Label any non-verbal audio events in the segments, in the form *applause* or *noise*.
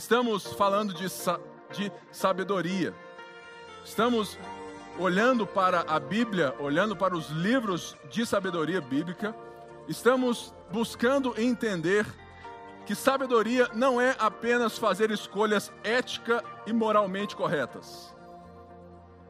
estamos falando de, de sabedoria. Estamos olhando para a Bíblia, olhando para os livros de sabedoria bíblica, estamos buscando entender que sabedoria não é apenas fazer escolhas ética e moralmente corretas.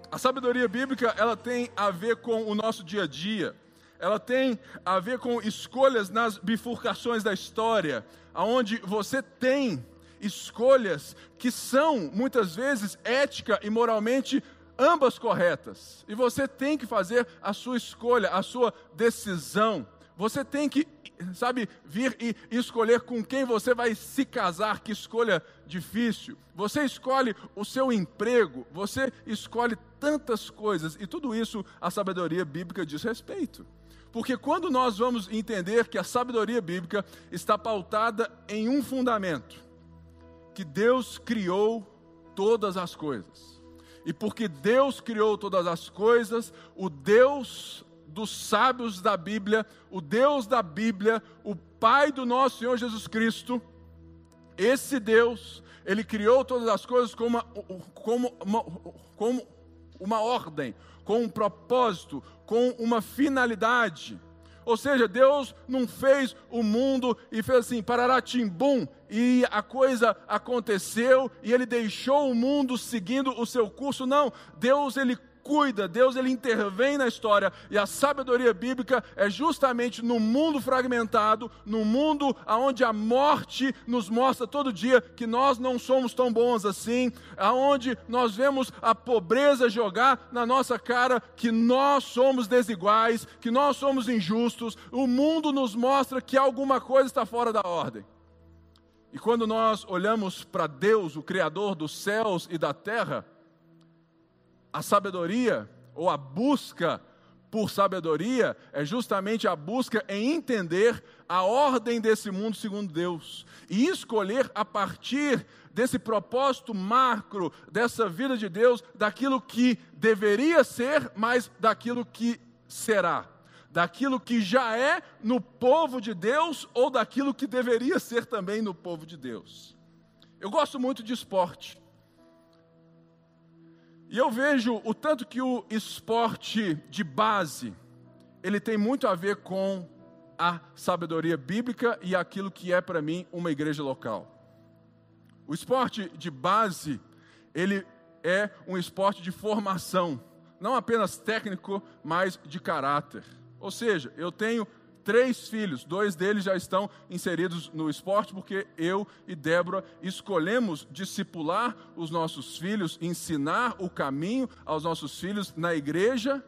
A sabedoria bíblica, ela tem a ver com o nosso dia a dia. Ela tem a ver com escolhas nas bifurcações da história, aonde você tem escolhas que são muitas vezes ética e moralmente ambas corretas. E você tem que fazer a sua escolha, a sua decisão. Você tem que, sabe, vir e escolher com quem você vai se casar, que escolha difícil. Você escolhe o seu emprego, você escolhe tantas coisas, e tudo isso a sabedoria bíblica diz respeito. Porque quando nós vamos entender que a sabedoria bíblica está pautada em um fundamento, que Deus criou todas as coisas. E porque Deus criou todas as coisas, o Deus dos sábios da Bíblia, o Deus da Bíblia, o Pai do nosso Senhor Jesus Cristo, esse Deus, ele criou todas as coisas como uma, como uma, como uma ordem, com um propósito, com uma finalidade. Ou seja, Deus não fez o mundo e fez assim, pararatimbum, e a coisa aconteceu e ele deixou o mundo seguindo o seu curso. Não, Deus ele cuida, Deus ele intervém na história e a sabedoria bíblica é justamente no mundo fragmentado, no mundo onde a morte nos mostra todo dia que nós não somos tão bons assim, aonde nós vemos a pobreza jogar na nossa cara que nós somos desiguais, que nós somos injustos, o mundo nos mostra que alguma coisa está fora da ordem. E quando nós olhamos para Deus, o Criador dos céus e da terra, a sabedoria ou a busca por sabedoria é justamente a busca em entender a ordem desse mundo segundo Deus e escolher a partir desse propósito macro dessa vida de Deus, daquilo que deveria ser, mas daquilo que será, daquilo que já é no povo de Deus ou daquilo que deveria ser também no povo de Deus. Eu gosto muito de esporte. E eu vejo o tanto que o esporte de base, ele tem muito a ver com a sabedoria bíblica e aquilo que é para mim uma igreja local. O esporte de base, ele é um esporte de formação, não apenas técnico, mas de caráter. Ou seja, eu tenho três filhos, dois deles já estão inseridos no esporte, porque eu e Débora escolhemos discipular os nossos filhos, ensinar o caminho aos nossos filhos na igreja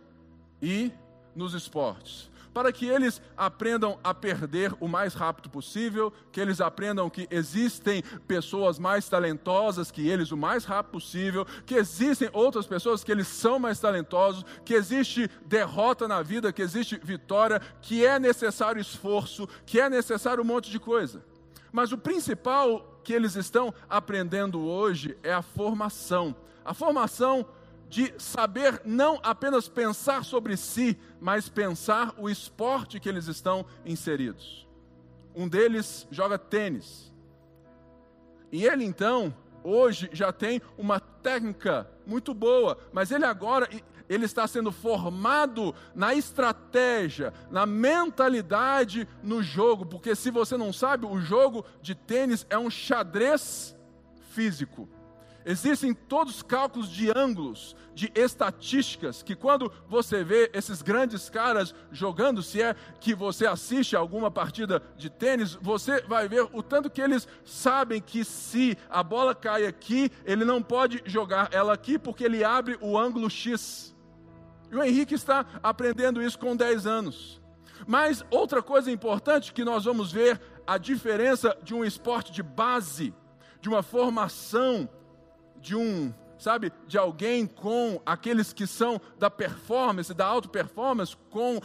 e nos esportes para que eles aprendam a perder o mais rápido possível, que eles aprendam que existem pessoas mais talentosas que eles o mais rápido possível, que existem outras pessoas que eles são mais talentosos, que existe derrota na vida, que existe vitória, que é necessário esforço, que é necessário um monte de coisa. Mas o principal que eles estão aprendendo hoje é a formação. A formação de saber não apenas pensar sobre si, mas pensar o esporte que eles estão inseridos. Um deles joga tênis. E ele então, hoje, já tem uma técnica muito boa, mas ele agora ele está sendo formado na estratégia, na mentalidade no jogo, porque se você não sabe, o jogo de tênis é um xadrez físico. Existem todos os cálculos de ângulos, de estatísticas, que quando você vê esses grandes caras jogando, se é que você assiste alguma partida de tênis, você vai ver o tanto que eles sabem que se a bola cai aqui, ele não pode jogar ela aqui, porque ele abre o ângulo X. E o Henrique está aprendendo isso com 10 anos. Mas outra coisa importante que nós vamos ver a diferença de um esporte de base, de uma formação de um, sabe, de alguém com aqueles que são da performance, da auto performance, com,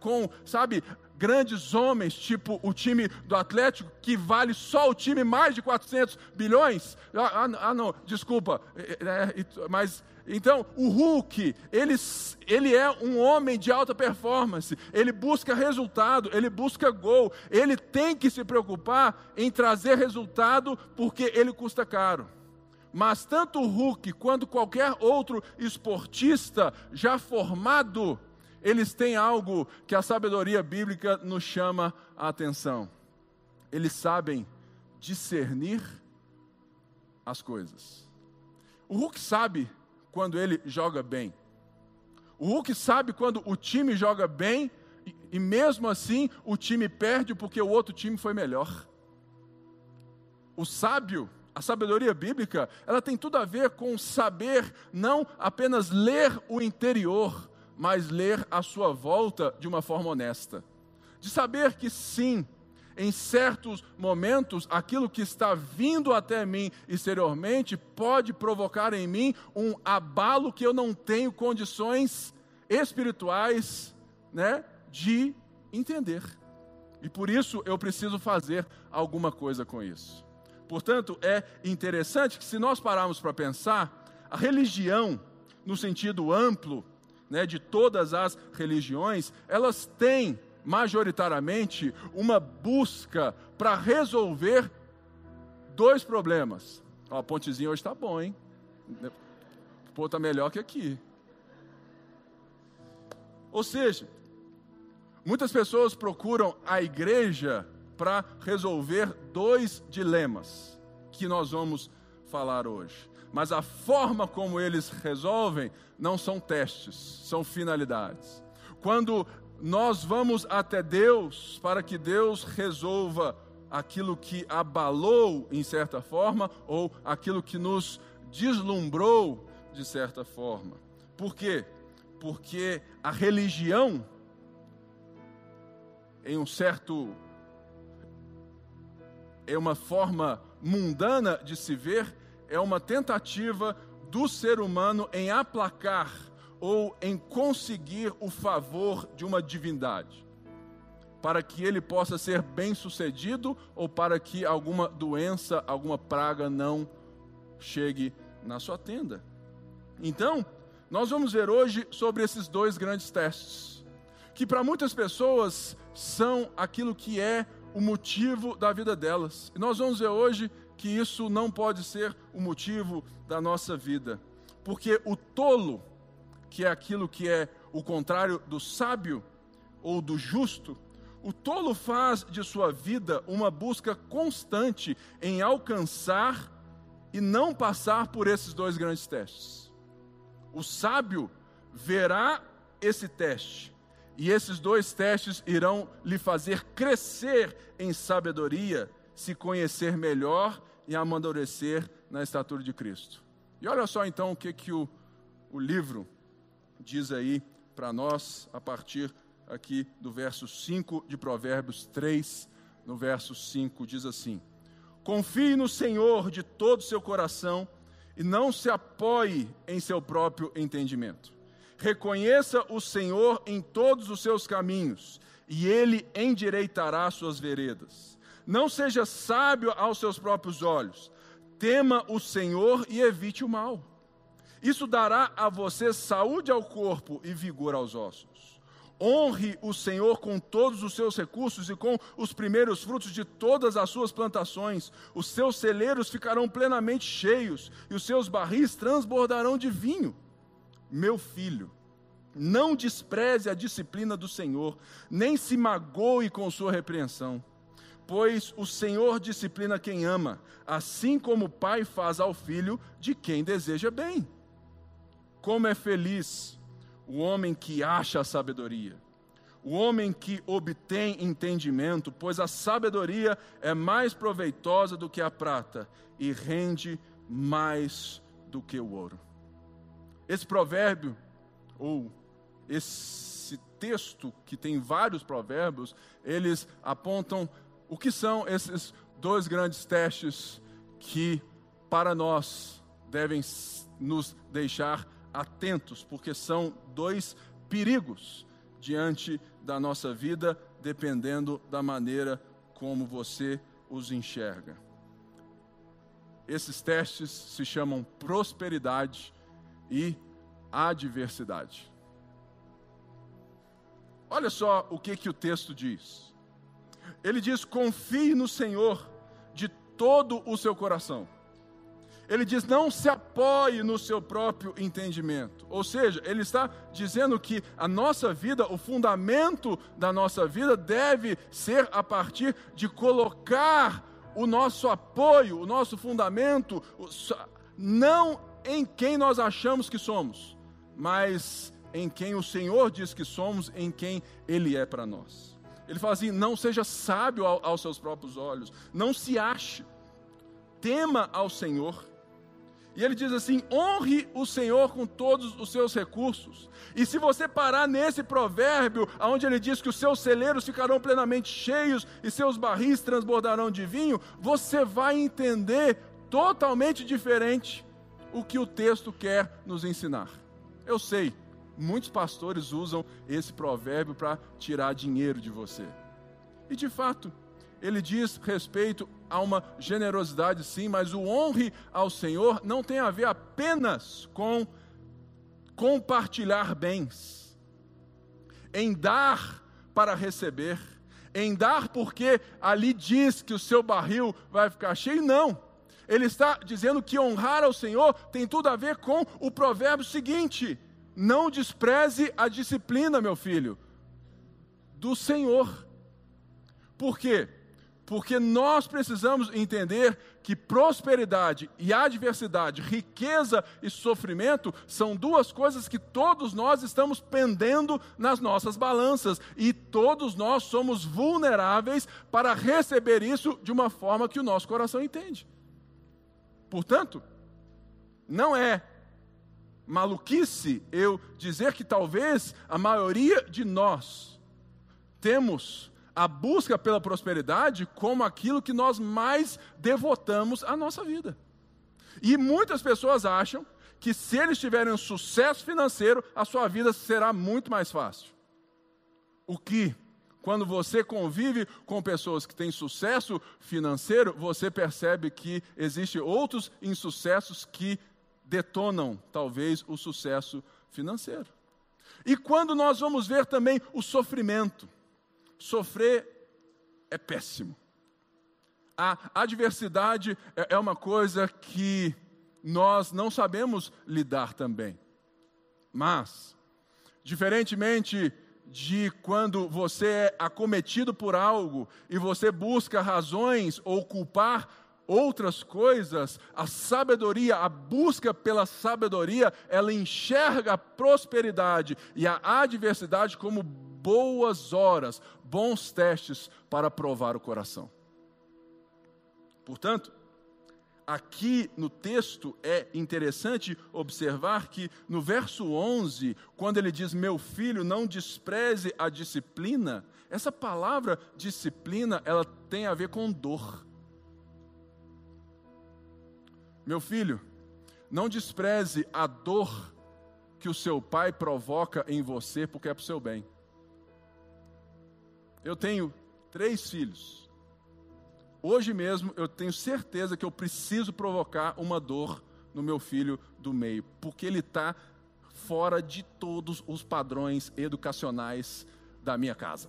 com, sabe, grandes homens, tipo o time do Atlético, que vale só o time mais de 400 bilhões. Ah, ah, ah não, desculpa, é, é, mas então, o Hulk, ele, ele é um homem de alta performance, ele busca resultado, ele busca gol, ele tem que se preocupar em trazer resultado porque ele custa caro. Mas tanto o Hulk quanto qualquer outro esportista já formado, eles têm algo que a sabedoria bíblica nos chama a atenção. Eles sabem discernir as coisas. O Hulk sabe quando ele joga bem. O Hulk sabe quando o time joga bem e, e mesmo assim o time perde porque o outro time foi melhor. O sábio, a sabedoria bíblica, ela tem tudo a ver com saber não apenas ler o interior, mas ler a sua volta de uma forma honesta. De saber que sim, em certos momentos, aquilo que está vindo até mim exteriormente pode provocar em mim um abalo que eu não tenho condições espirituais né, de entender. E por isso eu preciso fazer alguma coisa com isso. Portanto, é interessante que, se nós pararmos para pensar, a religião, no sentido amplo né, de todas as religiões, elas têm majoritariamente uma busca para resolver dois problemas. Ó, a pontezinha hoje está bom, hein? Pô, está melhor que aqui. Ou seja, muitas pessoas procuram a igreja para resolver dois dilemas que nós vamos falar hoje. Mas a forma como eles resolvem não são testes, são finalidades. Quando nós vamos até Deus para que Deus resolva aquilo que abalou em certa forma ou aquilo que nos deslumbrou de certa forma. Por quê? Porque a religião, em um certo. É uma forma mundana de se ver, é uma tentativa do ser humano em aplacar ou em conseguir o favor de uma divindade, para que ele possa ser bem-sucedido ou para que alguma doença, alguma praga não chegue na sua tenda. Então, nós vamos ver hoje sobre esses dois grandes testes, que para muitas pessoas são aquilo que é o motivo da vida delas. E nós vamos ver hoje que isso não pode ser o motivo da nossa vida, porque o tolo, que é aquilo que é o contrário do sábio ou do justo, o tolo faz de sua vida uma busca constante em alcançar e não passar por esses dois grandes testes. O sábio verá esse teste, e esses dois testes irão lhe fazer crescer em sabedoria, se conhecer melhor e amadurecer na estatura de Cristo. E olha só então o que, que o, o livro diz aí para nós, a partir aqui do verso 5 de Provérbios 3, no verso 5, diz assim: Confie no Senhor de todo o seu coração e não se apoie em seu próprio entendimento. Reconheça o Senhor em todos os seus caminhos, e ele endireitará suas veredas. Não seja sábio aos seus próprios olhos. Tema o Senhor e evite o mal. Isso dará a você saúde ao corpo e vigor aos ossos. Honre o Senhor com todos os seus recursos e com os primeiros frutos de todas as suas plantações. Os seus celeiros ficarão plenamente cheios e os seus barris transbordarão de vinho. Meu filho, não despreze a disciplina do Senhor, nem se magoe com sua repreensão. Pois o Senhor disciplina quem ama, assim como o pai faz ao filho de quem deseja bem. Como é feliz o homem que acha a sabedoria, o homem que obtém entendimento, pois a sabedoria é mais proveitosa do que a prata e rende mais do que o ouro. Esse provérbio, ou esse texto, que tem vários provérbios, eles apontam o que são esses dois grandes testes que, para nós, devem nos deixar atentos, porque são dois perigos diante da nossa vida dependendo da maneira como você os enxerga. Esses testes se chamam prosperidade e adversidade. Olha só o que, que o texto diz. Ele diz: confie no Senhor de todo o seu coração. Ele diz: não se apoie no seu próprio entendimento. Ou seja, ele está dizendo que a nossa vida, o fundamento da nossa vida, deve ser a partir de colocar o nosso apoio, o nosso fundamento, não em quem nós achamos que somos, mas em quem o Senhor diz que somos, em quem Ele é para nós. Ele fala assim: não seja sábio aos seus próprios olhos, não se ache, tema ao Senhor. E ele diz assim: honre o Senhor com todos os seus recursos. E se você parar nesse provérbio, onde ele diz que os seus celeiros ficarão plenamente cheios e seus barris transbordarão de vinho, você vai entender totalmente diferente o que o texto quer nos ensinar. Eu sei, muitos pastores usam esse provérbio para tirar dinheiro de você. E de fato, ele diz respeito a uma generosidade, sim, mas o honre ao Senhor não tem a ver apenas com compartilhar bens, em dar para receber, em dar porque ali diz que o seu barril vai ficar cheio, não. Ele está dizendo que honrar ao Senhor tem tudo a ver com o provérbio seguinte: não despreze a disciplina, meu filho, do Senhor. Por quê? porque nós precisamos entender que prosperidade e adversidade, riqueza e sofrimento são duas coisas que todos nós estamos pendendo nas nossas balanças e todos nós somos vulneráveis para receber isso de uma forma que o nosso coração entende. Portanto, não é maluquice eu dizer que talvez a maioria de nós temos a busca pela prosperidade como aquilo que nós mais devotamos à nossa vida. E muitas pessoas acham que se eles tiverem um sucesso financeiro, a sua vida será muito mais fácil. O que, quando você convive com pessoas que têm sucesso financeiro, você percebe que existem outros insucessos que detonam, talvez, o sucesso financeiro. E quando nós vamos ver também o sofrimento, Sofrer é péssimo. A adversidade é, é uma coisa que nós não sabemos lidar também. Mas, diferentemente de quando você é acometido por algo e você busca razões ou culpar outras coisas, a sabedoria, a busca pela sabedoria, ela enxerga a prosperidade e a adversidade como boas horas, bons testes para provar o coração. Portanto, aqui no texto é interessante observar que no verso 11, quando ele diz: Meu filho, não despreze a disciplina, essa palavra disciplina, ela tem a ver com dor. Meu filho, não despreze a dor que o seu pai provoca em você, porque é para o seu bem. Eu tenho três filhos. Hoje mesmo eu tenho certeza que eu preciso provocar uma dor no meu filho do meio, porque ele está fora de todos os padrões educacionais da minha casa.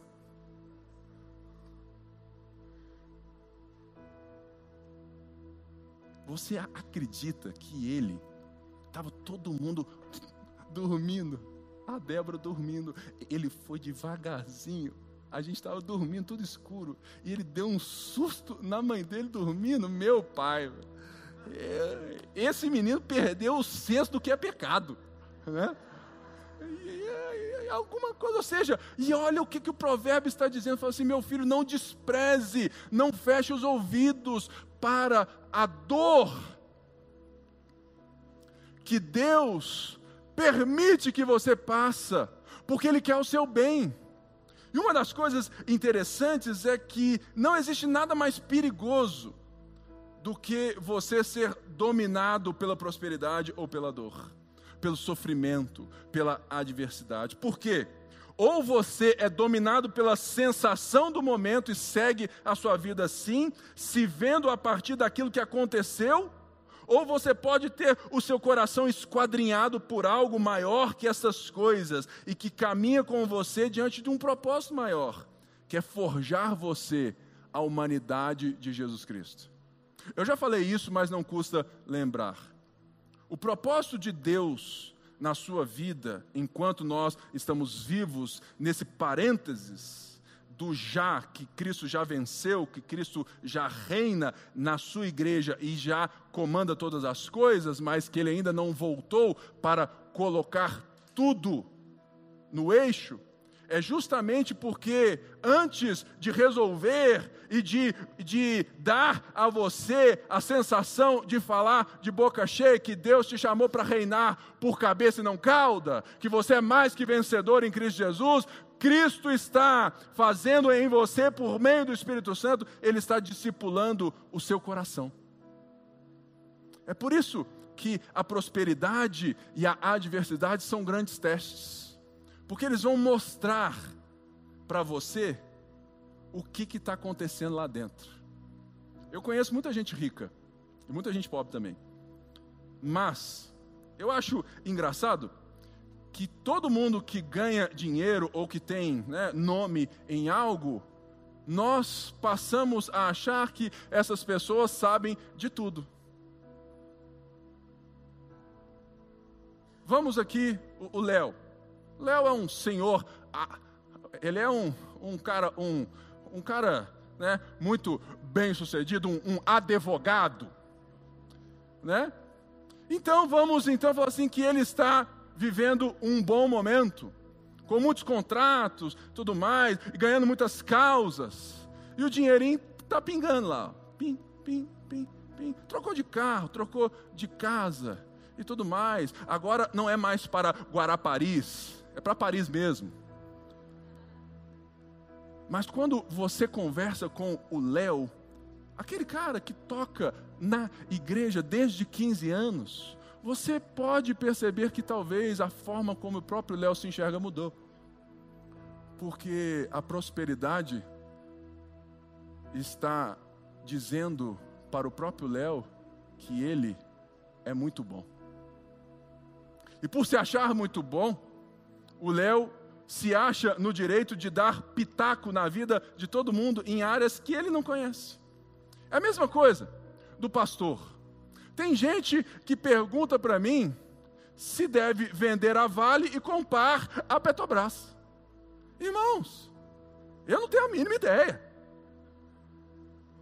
Você acredita que ele estava todo mundo dormindo, a Débora dormindo, ele foi devagarzinho a gente estava dormindo, tudo escuro. E ele deu um susto na mãe dele dormindo. Meu pai. É, esse menino perdeu o senso do que é pecado. Né? alguma coisa, ou seja, e olha o que, que o provérbio está dizendo: fala assim, meu filho, não despreze, não feche os ouvidos para a dor que Deus permite que você passa, porque Ele quer o seu bem. E uma das coisas interessantes é que não existe nada mais perigoso do que você ser dominado pela prosperidade ou pela dor, pelo sofrimento, pela adversidade. Por quê? Ou você é dominado pela sensação do momento e segue a sua vida assim, se vendo a partir daquilo que aconteceu, ou você pode ter o seu coração esquadrinhado por algo maior que essas coisas e que caminha com você diante de um propósito maior, que é forjar você a humanidade de Jesus Cristo. Eu já falei isso, mas não custa lembrar. O propósito de Deus na sua vida, enquanto nós estamos vivos nesse parênteses do já, que Cristo já venceu, que Cristo já reina na sua igreja e já comanda todas as coisas, mas que ele ainda não voltou para colocar tudo no eixo, é justamente porque antes de resolver e de, de dar a você a sensação de falar de boca cheia que Deus te chamou para reinar por cabeça e não cauda, que você é mais que vencedor em Cristo Jesus, Cristo está fazendo em você por meio do Espírito Santo, Ele está discipulando o seu coração. É por isso que a prosperidade e a adversidade são grandes testes porque eles vão mostrar para você o que está acontecendo lá dentro. Eu conheço muita gente rica e muita gente pobre também. Mas eu acho engraçado que todo mundo que ganha dinheiro ou que tem né, nome em algo, nós passamos a achar que essas pessoas sabem de tudo. Vamos aqui, o Léo. Léo é um senhor, ele é um, um cara, um, um cara né, muito bem sucedido, um, um advogado. Né? Então vamos então falar assim que ele está vivendo um bom momento, com muitos contratos, tudo mais, ganhando muitas causas. E o dinheirinho está pingando lá. Pim, pim, pim, pim. Trocou de carro, trocou de casa e tudo mais. Agora não é mais para Guaraparis, é para Paris mesmo. Mas quando você conversa com o Léo, aquele cara que toca na igreja desde 15 anos, você pode perceber que talvez a forma como o próprio Léo se enxerga mudou. Porque a prosperidade está dizendo para o próprio Léo que ele é muito bom. E por se achar muito bom, o Léo se acha no direito de dar pitaco na vida de todo mundo em áreas que ele não conhece. É a mesma coisa do pastor. Tem gente que pergunta para mim se deve vender a Vale e comprar a Petrobras. Irmãos, eu não tenho a mínima ideia.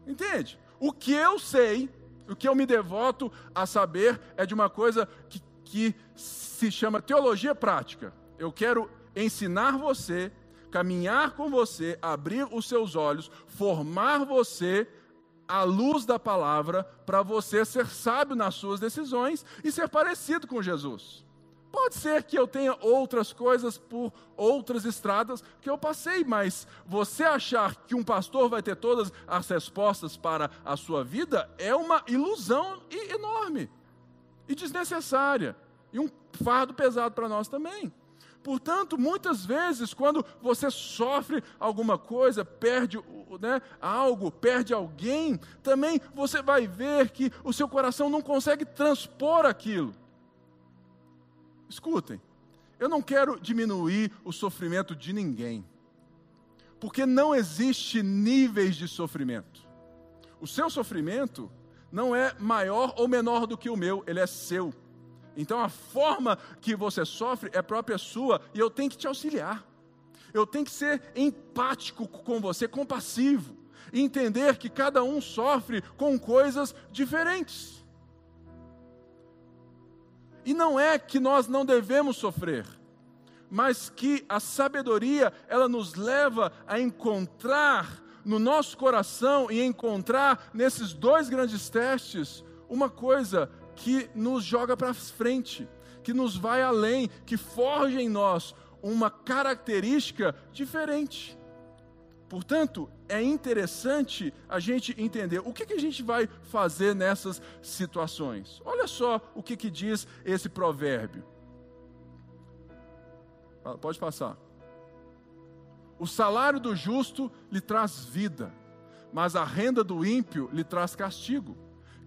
Entende? O que eu sei, o que eu me devoto a saber é de uma coisa que, que se chama teologia prática. Eu quero ensinar você, caminhar com você, abrir os seus olhos, formar você à luz da palavra, para você ser sábio nas suas decisões e ser parecido com Jesus. Pode ser que eu tenha outras coisas por outras estradas que eu passei, mas você achar que um pastor vai ter todas as respostas para a sua vida é uma ilusão enorme e desnecessária e um fardo pesado para nós também. Portanto, muitas vezes, quando você sofre alguma coisa, perde né, algo, perde alguém, também você vai ver que o seu coração não consegue transpor aquilo. Escutem, eu não quero diminuir o sofrimento de ninguém, porque não existe níveis de sofrimento. O seu sofrimento não é maior ou menor do que o meu, ele é seu. Então a forma que você sofre é própria sua e eu tenho que te auxiliar. Eu tenho que ser empático com você, compassivo, e entender que cada um sofre com coisas diferentes. E não é que nós não devemos sofrer, mas que a sabedoria, ela nos leva a encontrar no nosso coração e encontrar nesses dois grandes testes uma coisa que nos joga para frente, que nos vai além, que forja em nós uma característica diferente. Portanto, é interessante a gente entender o que, que a gente vai fazer nessas situações. Olha só o que, que diz esse provérbio. Pode passar. O salário do justo lhe traz vida, mas a renda do ímpio lhe traz castigo.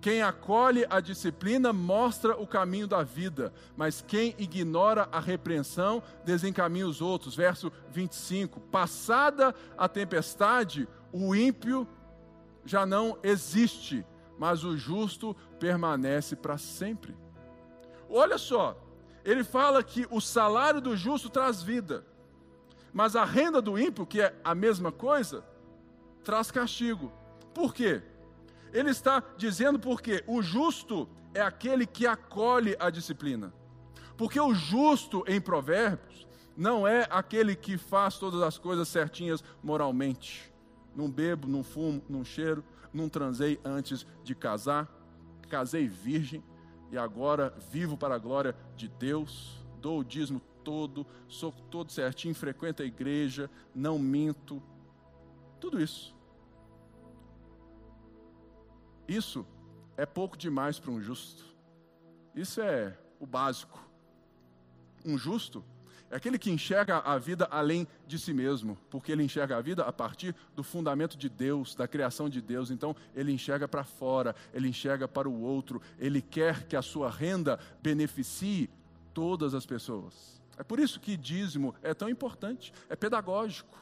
Quem acolhe a disciplina mostra o caminho da vida, mas quem ignora a repreensão desencaminha os outros. Verso 25: Passada a tempestade, o ímpio já não existe, mas o justo permanece para sempre. Olha só, ele fala que o salário do justo traz vida, mas a renda do ímpio, que é a mesma coisa, traz castigo. Por quê? Ele está dizendo porque o justo é aquele que acolhe a disciplina. Porque o justo em Provérbios não é aquele que faz todas as coisas certinhas moralmente. Não bebo, não fumo, não cheiro, não transei antes de casar, casei virgem e agora vivo para a glória de Deus, dou o dízimo todo, sou todo certinho, frequento a igreja, não minto. Tudo isso. Isso é pouco demais para um justo. Isso é o básico. Um justo é aquele que enxerga a vida além de si mesmo, porque ele enxerga a vida a partir do fundamento de Deus, da criação de Deus. Então, ele enxerga para fora, ele enxerga para o outro, ele quer que a sua renda beneficie todas as pessoas. É por isso que dízimo é tão importante, é pedagógico.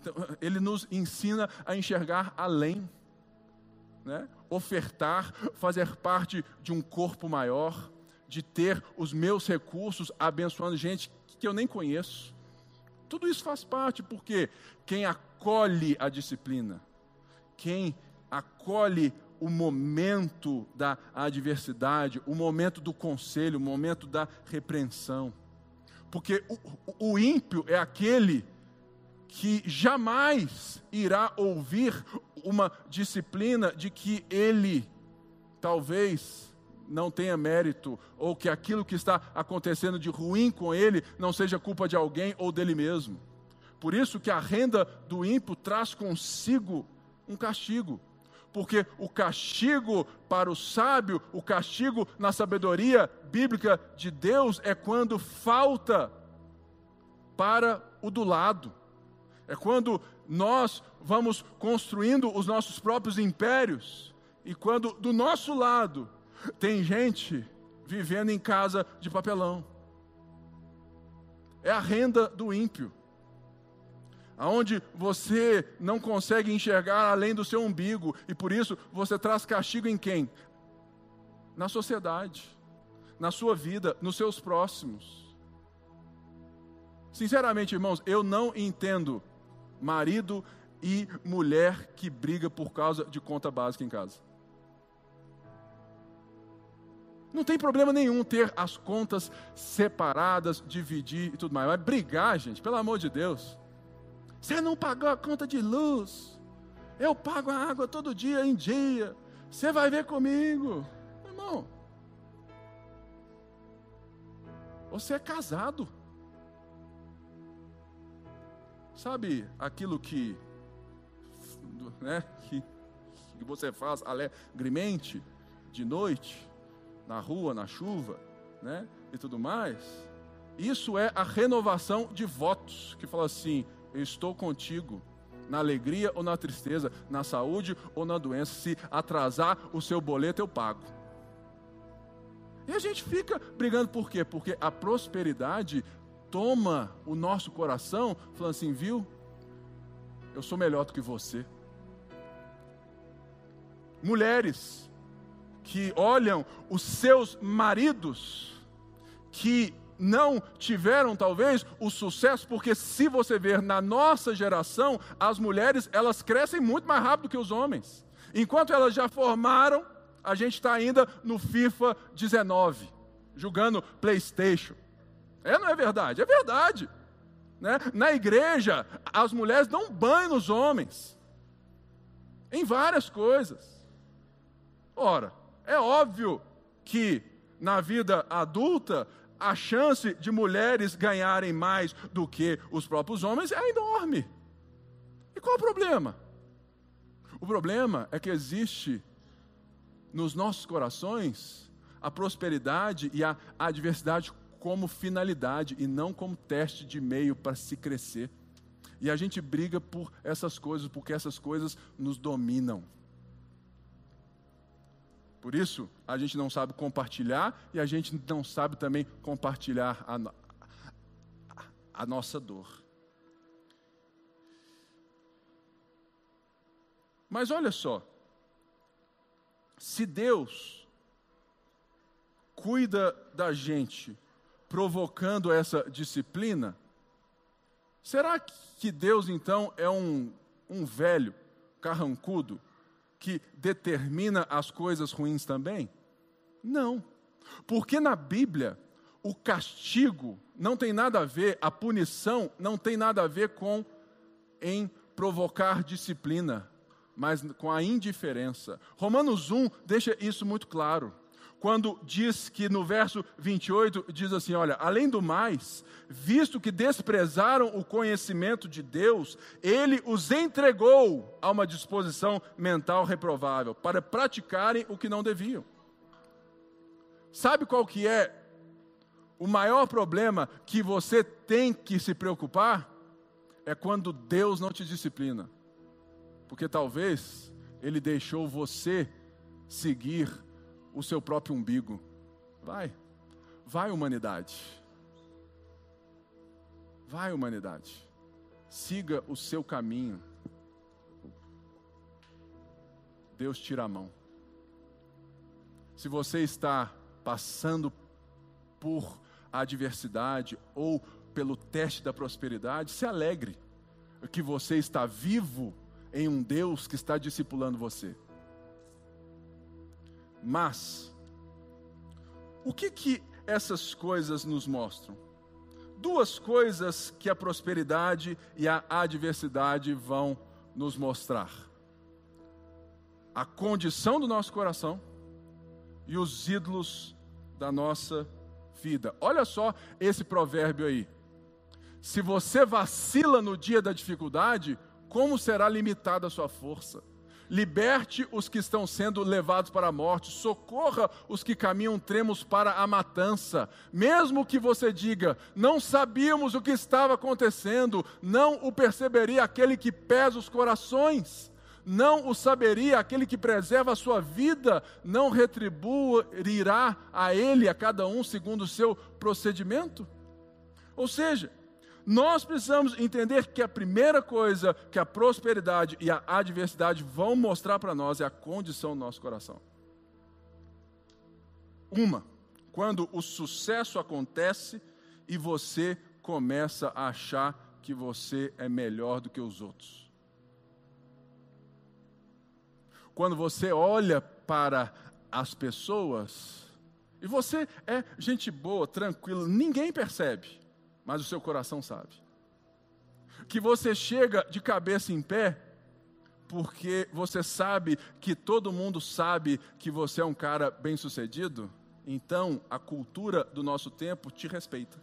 Então, ele nos ensina a enxergar além né? ofertar, fazer parte de um corpo maior, de ter os meus recursos abençoando gente que eu nem conheço. Tudo isso faz parte, porque quem acolhe a disciplina, quem acolhe o momento da adversidade, o momento do conselho, o momento da repreensão. Porque o, o ímpio é aquele que jamais irá ouvir uma disciplina de que ele talvez não tenha mérito, ou que aquilo que está acontecendo de ruim com ele não seja culpa de alguém ou dele mesmo. Por isso que a renda do ímpio traz consigo um castigo. Porque o castigo para o sábio, o castigo na sabedoria bíblica de Deus é quando falta para o do lado. É quando nós vamos construindo os nossos próprios impérios e quando do nosso lado tem gente vivendo em casa de papelão. É a renda do ímpio. Aonde você não consegue enxergar além do seu umbigo e por isso você traz castigo em quem? Na sociedade, na sua vida, nos seus próximos. Sinceramente, irmãos, eu não entendo marido e mulher que briga por causa de conta básica em casa. Não tem problema nenhum ter as contas separadas, dividir e tudo mais. Mas brigar, gente, pelo amor de Deus. Você não pagou a conta de luz. Eu pago a água todo dia em dia. Você vai ver comigo. Irmão. Você é casado. Sabe aquilo que, né, que, que você faz alegremente de noite, na rua, na chuva, né, e tudo mais? Isso é a renovação de votos, que fala assim: eu estou contigo na alegria ou na tristeza, na saúde ou na doença. Se atrasar o seu boleto, eu pago. E a gente fica brigando por quê? Porque a prosperidade toma o nosso coração, falando assim: viu, eu sou melhor do que você. Mulheres que olham os seus maridos, que não tiveram talvez o sucesso, porque se você ver na nossa geração, as mulheres elas crescem muito mais rápido que os homens. Enquanto elas já formaram, a gente está ainda no FIFA 19, jogando PlayStation. É, não é verdade? É verdade. Né? Na igreja, as mulheres dão banho nos homens, em várias coisas. Ora, é óbvio que na vida adulta, a chance de mulheres ganharem mais do que os próprios homens é enorme. E qual o problema? O problema é que existe nos nossos corações a prosperidade e a adversidade como finalidade e não como teste de meio para se crescer. E a gente briga por essas coisas, porque essas coisas nos dominam. Por isso, a gente não sabe compartilhar e a gente não sabe também compartilhar a, a, nossa dor. Mas olha só, se Deus cuida da gente provocando essa disciplina, será que Deus então é um, um velho carrancudo que determina as coisas ruins também? Não, porque na Bíblia o castigo não tem nada a ver, a punição não tem nada a ver com em provocar disciplina mas com a indiferença. Romanos 1 deixa isso muito claro. Quando diz que no verso 28 diz assim: Olha, além do mais, visto que desprezaram o conhecimento de Deus, ele os entregou a uma disposição mental reprovável, para praticarem o que não deviam. Sabe qual que é o maior problema que você tem que se preocupar? É quando Deus não te disciplina. Porque talvez ele deixou você seguir o seu próprio umbigo. Vai, vai, humanidade. Vai, humanidade. Siga o seu caminho. Deus tira a mão. Se você está passando por adversidade ou pelo teste da prosperidade, se alegre que você está vivo em um Deus que está discipulando você. Mas, o que que essas coisas nos mostram? Duas coisas que a prosperidade e a adversidade vão nos mostrar: a condição do nosso coração e os ídolos da nossa vida. Olha só esse provérbio aí. Se você vacila no dia da dificuldade, como será limitada a sua força? Liberte os que estão sendo levados para a morte, socorra os que caminham tremos para a matança. Mesmo que você diga, não sabíamos o que estava acontecendo, não o perceberia aquele que pesa os corações, não o saberia aquele que preserva a sua vida, não retribuirá a ele, a cada um, segundo o seu procedimento? Ou seja, nós precisamos entender que a primeira coisa que a prosperidade e a adversidade vão mostrar para nós é a condição do nosso coração. Uma, quando o sucesso acontece e você começa a achar que você é melhor do que os outros. Quando você olha para as pessoas e você é gente boa, tranquilo, ninguém percebe mas o seu coração sabe. Que você chega de cabeça em pé, porque você sabe que todo mundo sabe que você é um cara bem-sucedido, então a cultura do nosso tempo te respeita.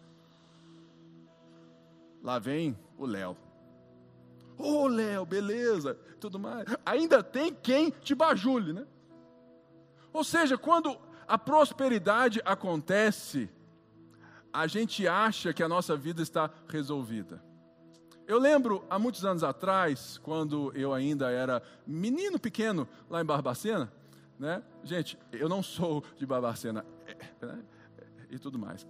Lá vem o Léo. Ô oh, Léo, beleza, tudo mais. Ainda tem quem te bajule, né? Ou seja, quando a prosperidade acontece, a gente acha que a nossa vida está resolvida. Eu lembro há muitos anos atrás, quando eu ainda era menino pequeno lá em Barbacena, né? Gente, eu não sou de Barbacena é, né? e tudo mais.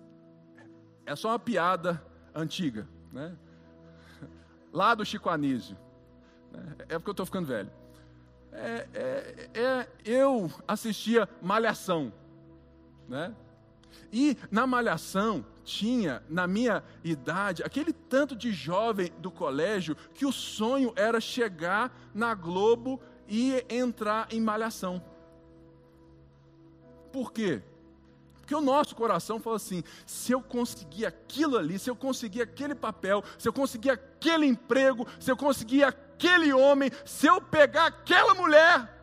É só uma piada antiga, né? Lá do Chico Anísio. Né? É porque eu estou ficando velho. É, é, é, eu assistia Malhação, né? E na Malhação tinha, na minha idade, aquele tanto de jovem do colégio que o sonho era chegar na Globo e entrar em Malhação. Por quê? Porque o nosso coração fala assim: se eu conseguir aquilo ali, se eu conseguir aquele papel, se eu conseguir aquele emprego, se eu conseguir aquele homem, se eu pegar aquela mulher,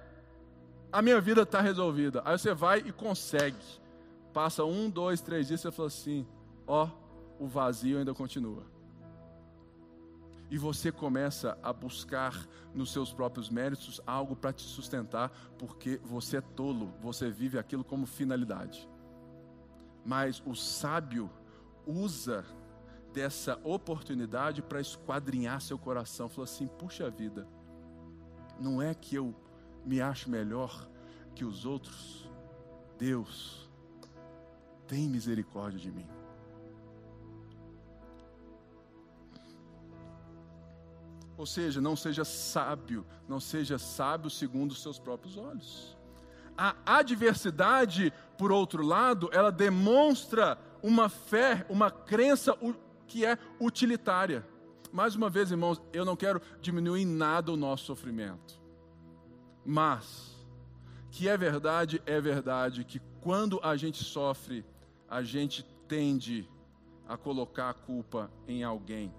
a minha vida está resolvida. Aí você vai e consegue. Passa um, dois, três dias, você fala assim: ó, o vazio ainda continua. E você começa a buscar nos seus próprios méritos algo para te sustentar, porque você é tolo, você vive aquilo como finalidade. Mas o sábio usa dessa oportunidade para esquadrinhar seu coração. Falou assim: puxa vida, não é que eu me acho melhor que os outros. Deus, tem misericórdia de mim. Ou seja, não seja sábio, não seja sábio segundo os seus próprios olhos. A adversidade, por outro lado, ela demonstra uma fé, uma crença que é utilitária. Mais uma vez, irmãos, eu não quero diminuir em nada o nosso sofrimento. Mas, que é verdade, é verdade que quando a gente sofre, a gente tende a colocar a culpa em alguém.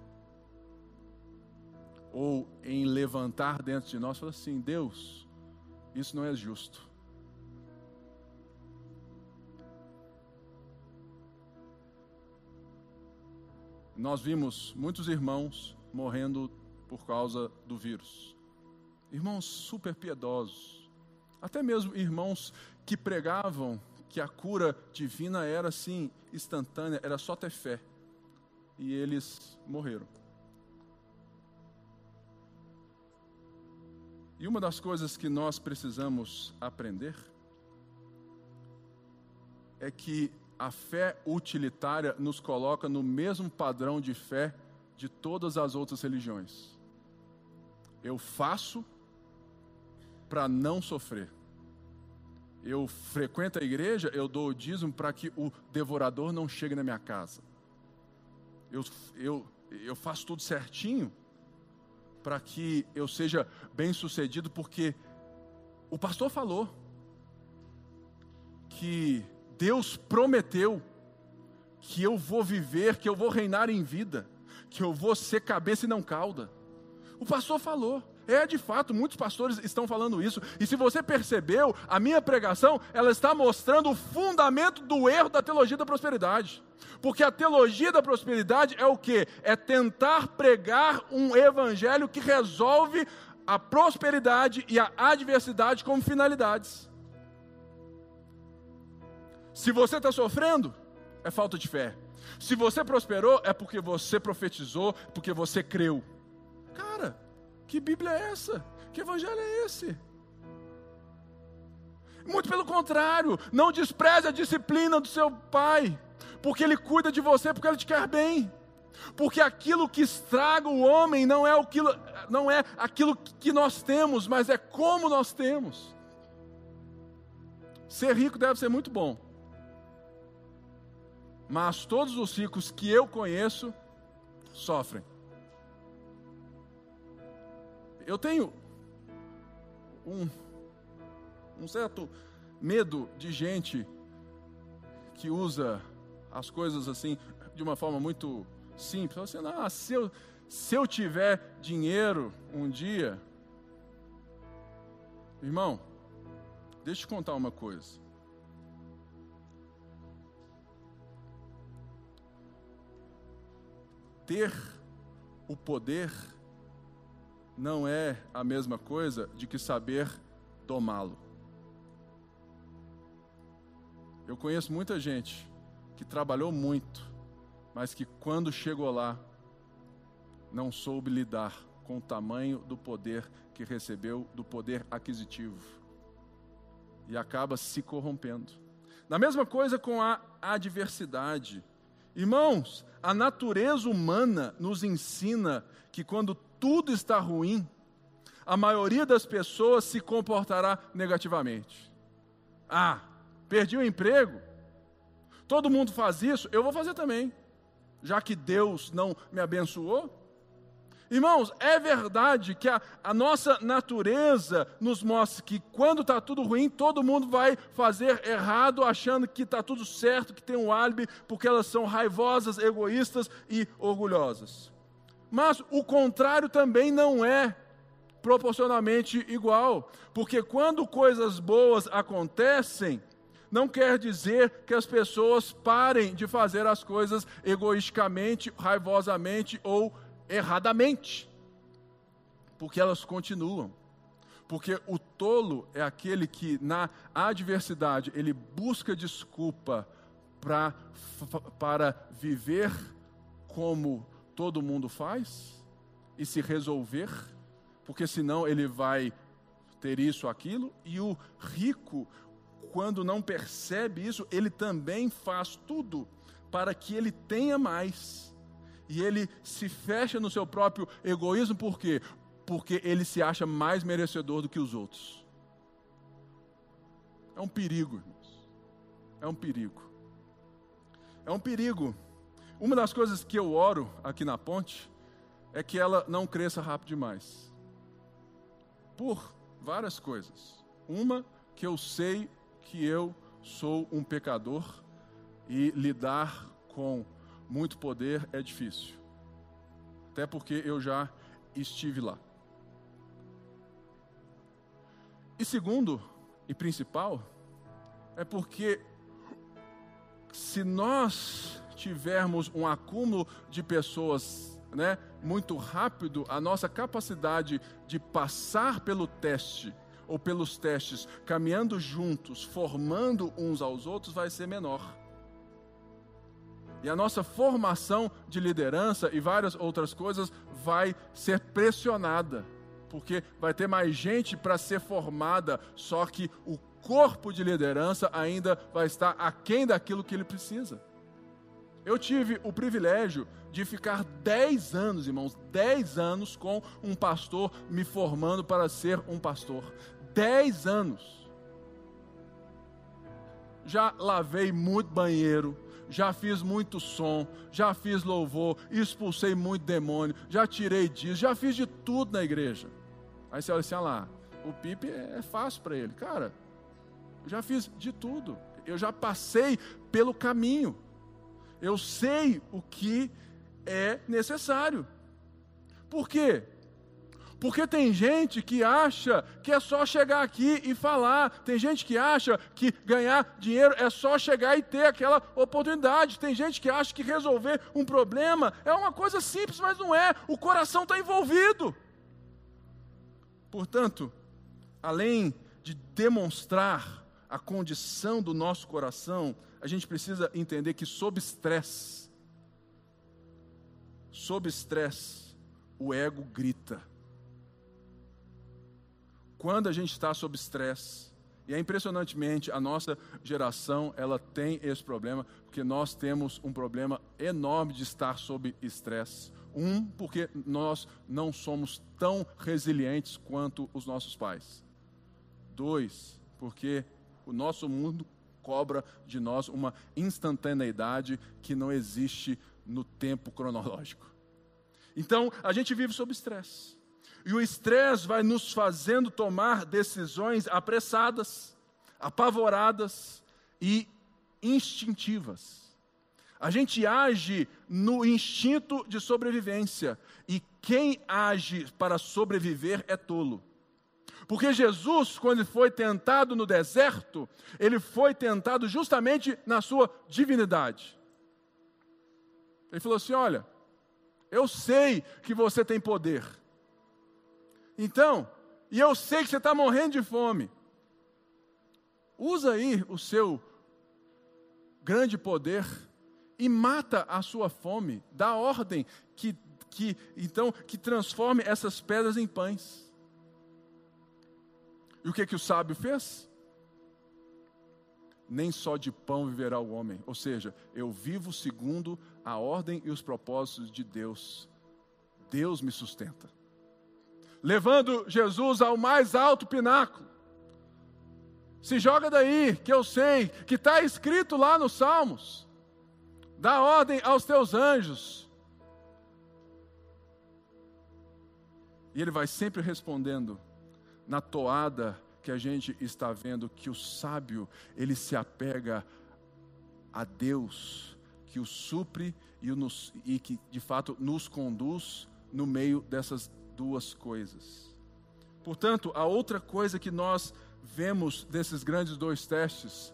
Ou em levantar dentro de nós falar assim: Deus, isso não é justo. nós vimos muitos irmãos morrendo por causa do vírus. Irmãos super piedosos, até mesmo irmãos que pregavam que a cura divina era assim, instantânea, era só ter fé. E eles morreram. E uma das coisas que nós precisamos aprender é que a fé utilitária nos coloca no mesmo padrão de fé de todas as outras religiões. Eu faço para não sofrer. Eu frequento a igreja, eu dou o dízimo para que o devorador não chegue na minha casa. Eu, eu, eu faço tudo certinho para que eu seja bem sucedido, porque o pastor falou que Deus prometeu que eu vou viver, que eu vou reinar em vida, que eu vou ser cabeça e não cauda. O pastor falou. É de fato, muitos pastores estão falando isso. E se você percebeu, a minha pregação, ela está mostrando o fundamento do erro da teologia da prosperidade. Porque a teologia da prosperidade é o que? É tentar pregar um evangelho que resolve a prosperidade e a adversidade como finalidades. Se você está sofrendo, é falta de fé. Se você prosperou, é porque você profetizou, porque você creu. Cara, que Bíblia é essa? Que evangelho é esse? Muito pelo contrário, não despreze a disciplina do seu pai, porque ele cuida de você, porque ele te quer bem. Porque aquilo que estraga o homem não é aquilo, não é aquilo que nós temos, mas é como nós temos. Ser rico deve ser muito bom mas todos os ricos que eu conheço sofrem. Eu tenho um, um certo medo de gente que usa as coisas assim de uma forma muito simples. Assim, ah, se eu, se eu tiver dinheiro um dia, irmão, deixa eu te contar uma coisa. ter o poder não é a mesma coisa de que saber domá-lo. Eu conheço muita gente que trabalhou muito, mas que quando chegou lá, não soube lidar com o tamanho do poder que recebeu, do poder aquisitivo, e acaba se corrompendo. Na mesma coisa com a adversidade. Irmãos, a natureza humana nos ensina que quando tudo está ruim, a maioria das pessoas se comportará negativamente. Ah, perdi o emprego? Todo mundo faz isso, eu vou fazer também. Já que Deus não me abençoou, Irmãos, é verdade que a, a nossa natureza nos mostra que quando está tudo ruim, todo mundo vai fazer errado, achando que está tudo certo, que tem um álibi, porque elas são raivosas, egoístas e orgulhosas. Mas o contrário também não é proporcionalmente igual, porque quando coisas boas acontecem, não quer dizer que as pessoas parem de fazer as coisas egoisticamente, raivosamente ou erradamente, porque elas continuam. Porque o tolo é aquele que, na adversidade, ele busca desculpa pra, para viver como todo mundo faz e se resolver, porque senão ele vai ter isso, aquilo, e o rico, quando não percebe isso, ele também faz tudo para que ele tenha mais. E ele se fecha no seu próprio egoísmo, por quê? Porque ele se acha mais merecedor do que os outros. É um perigo, irmãos. É um perigo. É um perigo. Uma das coisas que eu oro aqui na ponte é que ela não cresça rápido demais. Por várias coisas. Uma, que eu sei que eu sou um pecador e lidar com muito poder é difícil. Até porque eu já estive lá. E segundo e principal, é porque se nós tivermos um acúmulo de pessoas né, muito rápido, a nossa capacidade de passar pelo teste ou pelos testes, caminhando juntos, formando uns aos outros, vai ser menor. E a nossa formação de liderança e várias outras coisas vai ser pressionada, porque vai ter mais gente para ser formada, só que o corpo de liderança ainda vai estar aquém daquilo que ele precisa. Eu tive o privilégio de ficar 10 anos, irmãos, 10 anos com um pastor me formando para ser um pastor. 10 anos. Já lavei muito banheiro, já fiz muito som, já fiz louvor, expulsei muito demônio, já tirei disso, já fiz de tudo na igreja. Aí você olha assim, olha lá, o Pipe é fácil para ele. Cara, já fiz de tudo. Eu já passei pelo caminho. Eu sei o que é necessário. Por quê? Porque tem gente que acha que é só chegar aqui e falar, tem gente que acha que ganhar dinheiro é só chegar e ter aquela oportunidade, tem gente que acha que resolver um problema é uma coisa simples, mas não é, o coração está envolvido. Portanto, além de demonstrar a condição do nosso coração, a gente precisa entender que sob estresse, sob estresse, o ego grita. Quando a gente está sob estresse, e é impressionantemente, a nossa geração, ela tem esse problema, porque nós temos um problema enorme de estar sob estresse. Um, porque nós não somos tão resilientes quanto os nossos pais. Dois, porque o nosso mundo cobra de nós uma instantaneidade que não existe no tempo cronológico. Então, a gente vive sob estresse. E o estresse vai nos fazendo tomar decisões apressadas, apavoradas e instintivas. A gente age no instinto de sobrevivência, e quem age para sobreviver é tolo. Porque Jesus, quando foi tentado no deserto, ele foi tentado justamente na sua divindade. Ele falou assim: Olha, eu sei que você tem poder. Então, e eu sei que você está morrendo de fome. Usa aí o seu grande poder e mata a sua fome. Dá ordem que, que então que transforme essas pedras em pães. E o que, que o sábio fez? Nem só de pão viverá o homem, ou seja, eu vivo segundo a ordem e os propósitos de Deus. Deus me sustenta. Levando Jesus ao mais alto pináculo. Se joga daí, que eu sei, que está escrito lá nos Salmos. Dá ordem aos teus anjos. E ele vai sempre respondendo na toada que a gente está vendo que o sábio, ele se apega a Deus, que o supre e, o nos, e que de fato nos conduz no meio dessas duas coisas. Portanto, a outra coisa que nós vemos desses grandes dois testes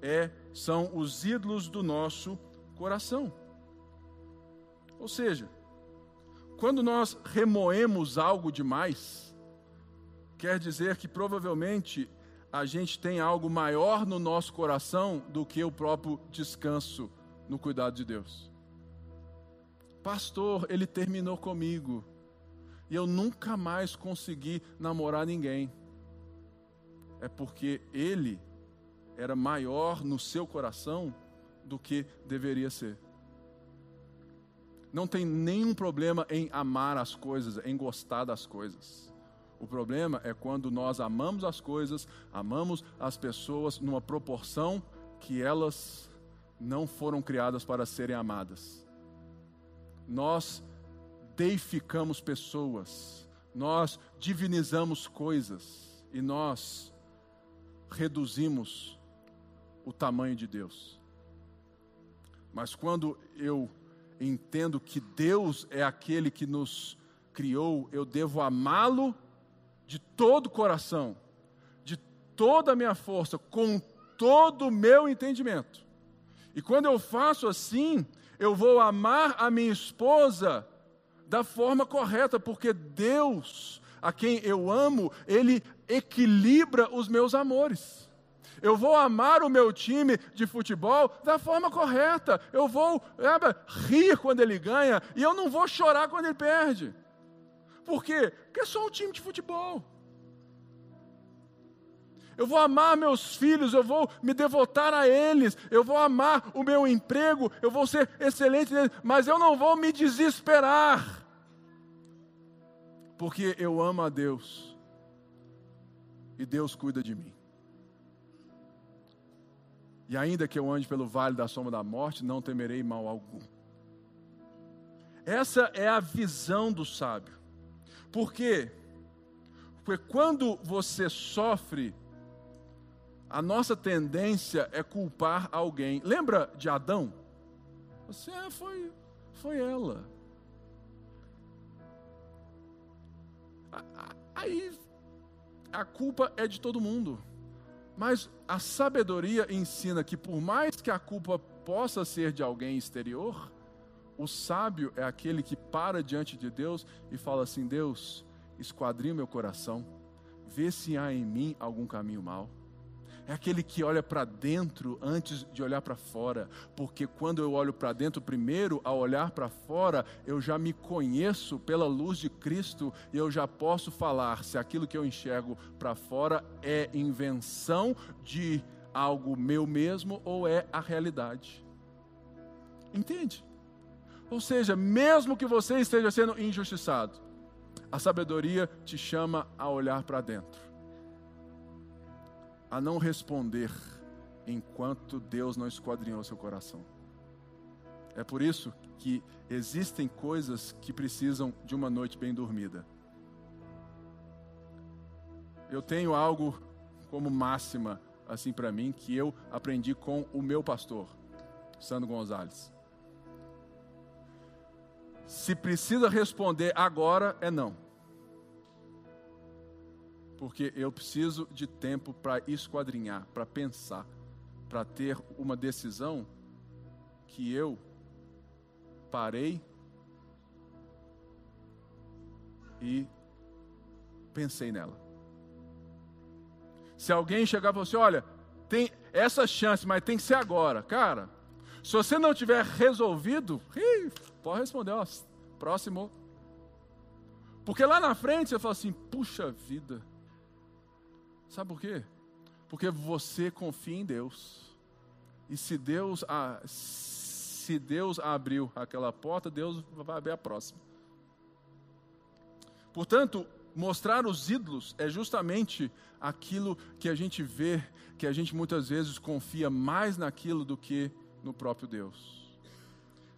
é são os ídolos do nosso coração. Ou seja, quando nós remoemos algo demais, quer dizer que provavelmente a gente tem algo maior no nosso coração do que o próprio descanso no cuidado de Deus. Pastor, ele terminou comigo. E eu nunca mais consegui namorar ninguém. É porque ele era maior no seu coração do que deveria ser. Não tem nenhum problema em amar as coisas, em gostar das coisas. O problema é quando nós amamos as coisas, amamos as pessoas numa proporção que elas não foram criadas para serem amadas. Nós deificamos pessoas, nós divinizamos coisas e nós reduzimos o tamanho de Deus. Mas quando eu entendo que Deus é aquele que nos criou, eu devo amá-lo todo o coração, de toda a minha força, com todo o meu entendimento. E quando eu faço assim, eu vou amar a minha esposa da forma correta, porque Deus, a quem eu amo, Ele equilibra os meus amores. Eu vou amar o meu time de futebol da forma correta. Eu vou é, rir quando ele ganha e eu não vou chorar quando ele perde. Por quê? Porque é só um time de futebol. Eu vou amar meus filhos, eu vou me devotar a eles, eu vou amar o meu emprego, eu vou ser excelente neles, mas eu não vou me desesperar. Porque eu amo a Deus e Deus cuida de mim. E ainda que eu ande pelo vale da sombra da morte, não temerei mal algum. Essa é a visão do sábio. Por quê? Porque quando você sofre, a nossa tendência é culpar alguém. Lembra de Adão? Você é, foi, foi ela. Aí a culpa é de todo mundo. Mas a sabedoria ensina que, por mais que a culpa possa ser de alguém exterior, o sábio é aquele que para diante de Deus e fala assim: Deus, esquadrinha meu coração, vê se há em mim algum caminho mau é aquele que olha para dentro antes de olhar para fora, porque quando eu olho para dentro primeiro, ao olhar para fora, eu já me conheço pela luz de Cristo e eu já posso falar se aquilo que eu enxergo para fora é invenção de algo meu mesmo ou é a realidade. Entende? Ou seja, mesmo que você esteja sendo injustiçado, a sabedoria te chama a olhar para dentro a não responder enquanto Deus não esquadrinhou seu coração. É por isso que existem coisas que precisam de uma noite bem dormida. Eu tenho algo como máxima assim para mim que eu aprendi com o meu pastor, Sandro Gonzalez. Se precisa responder agora, é não porque eu preciso de tempo para esquadrinhar, para pensar, para ter uma decisão que eu parei e pensei nela. Se alguém chegar e falar assim: olha, tem essa chance, mas tem que ser agora, cara. Se você não tiver resolvido, pode responder, ó, próximo. Porque lá na frente você fala assim: puxa vida Sabe por quê? Porque você confia em Deus. E se Deus, se Deus abriu aquela porta, Deus vai abrir a próxima. Portanto, mostrar os ídolos é justamente aquilo que a gente vê, que a gente muitas vezes confia mais naquilo do que no próprio Deus.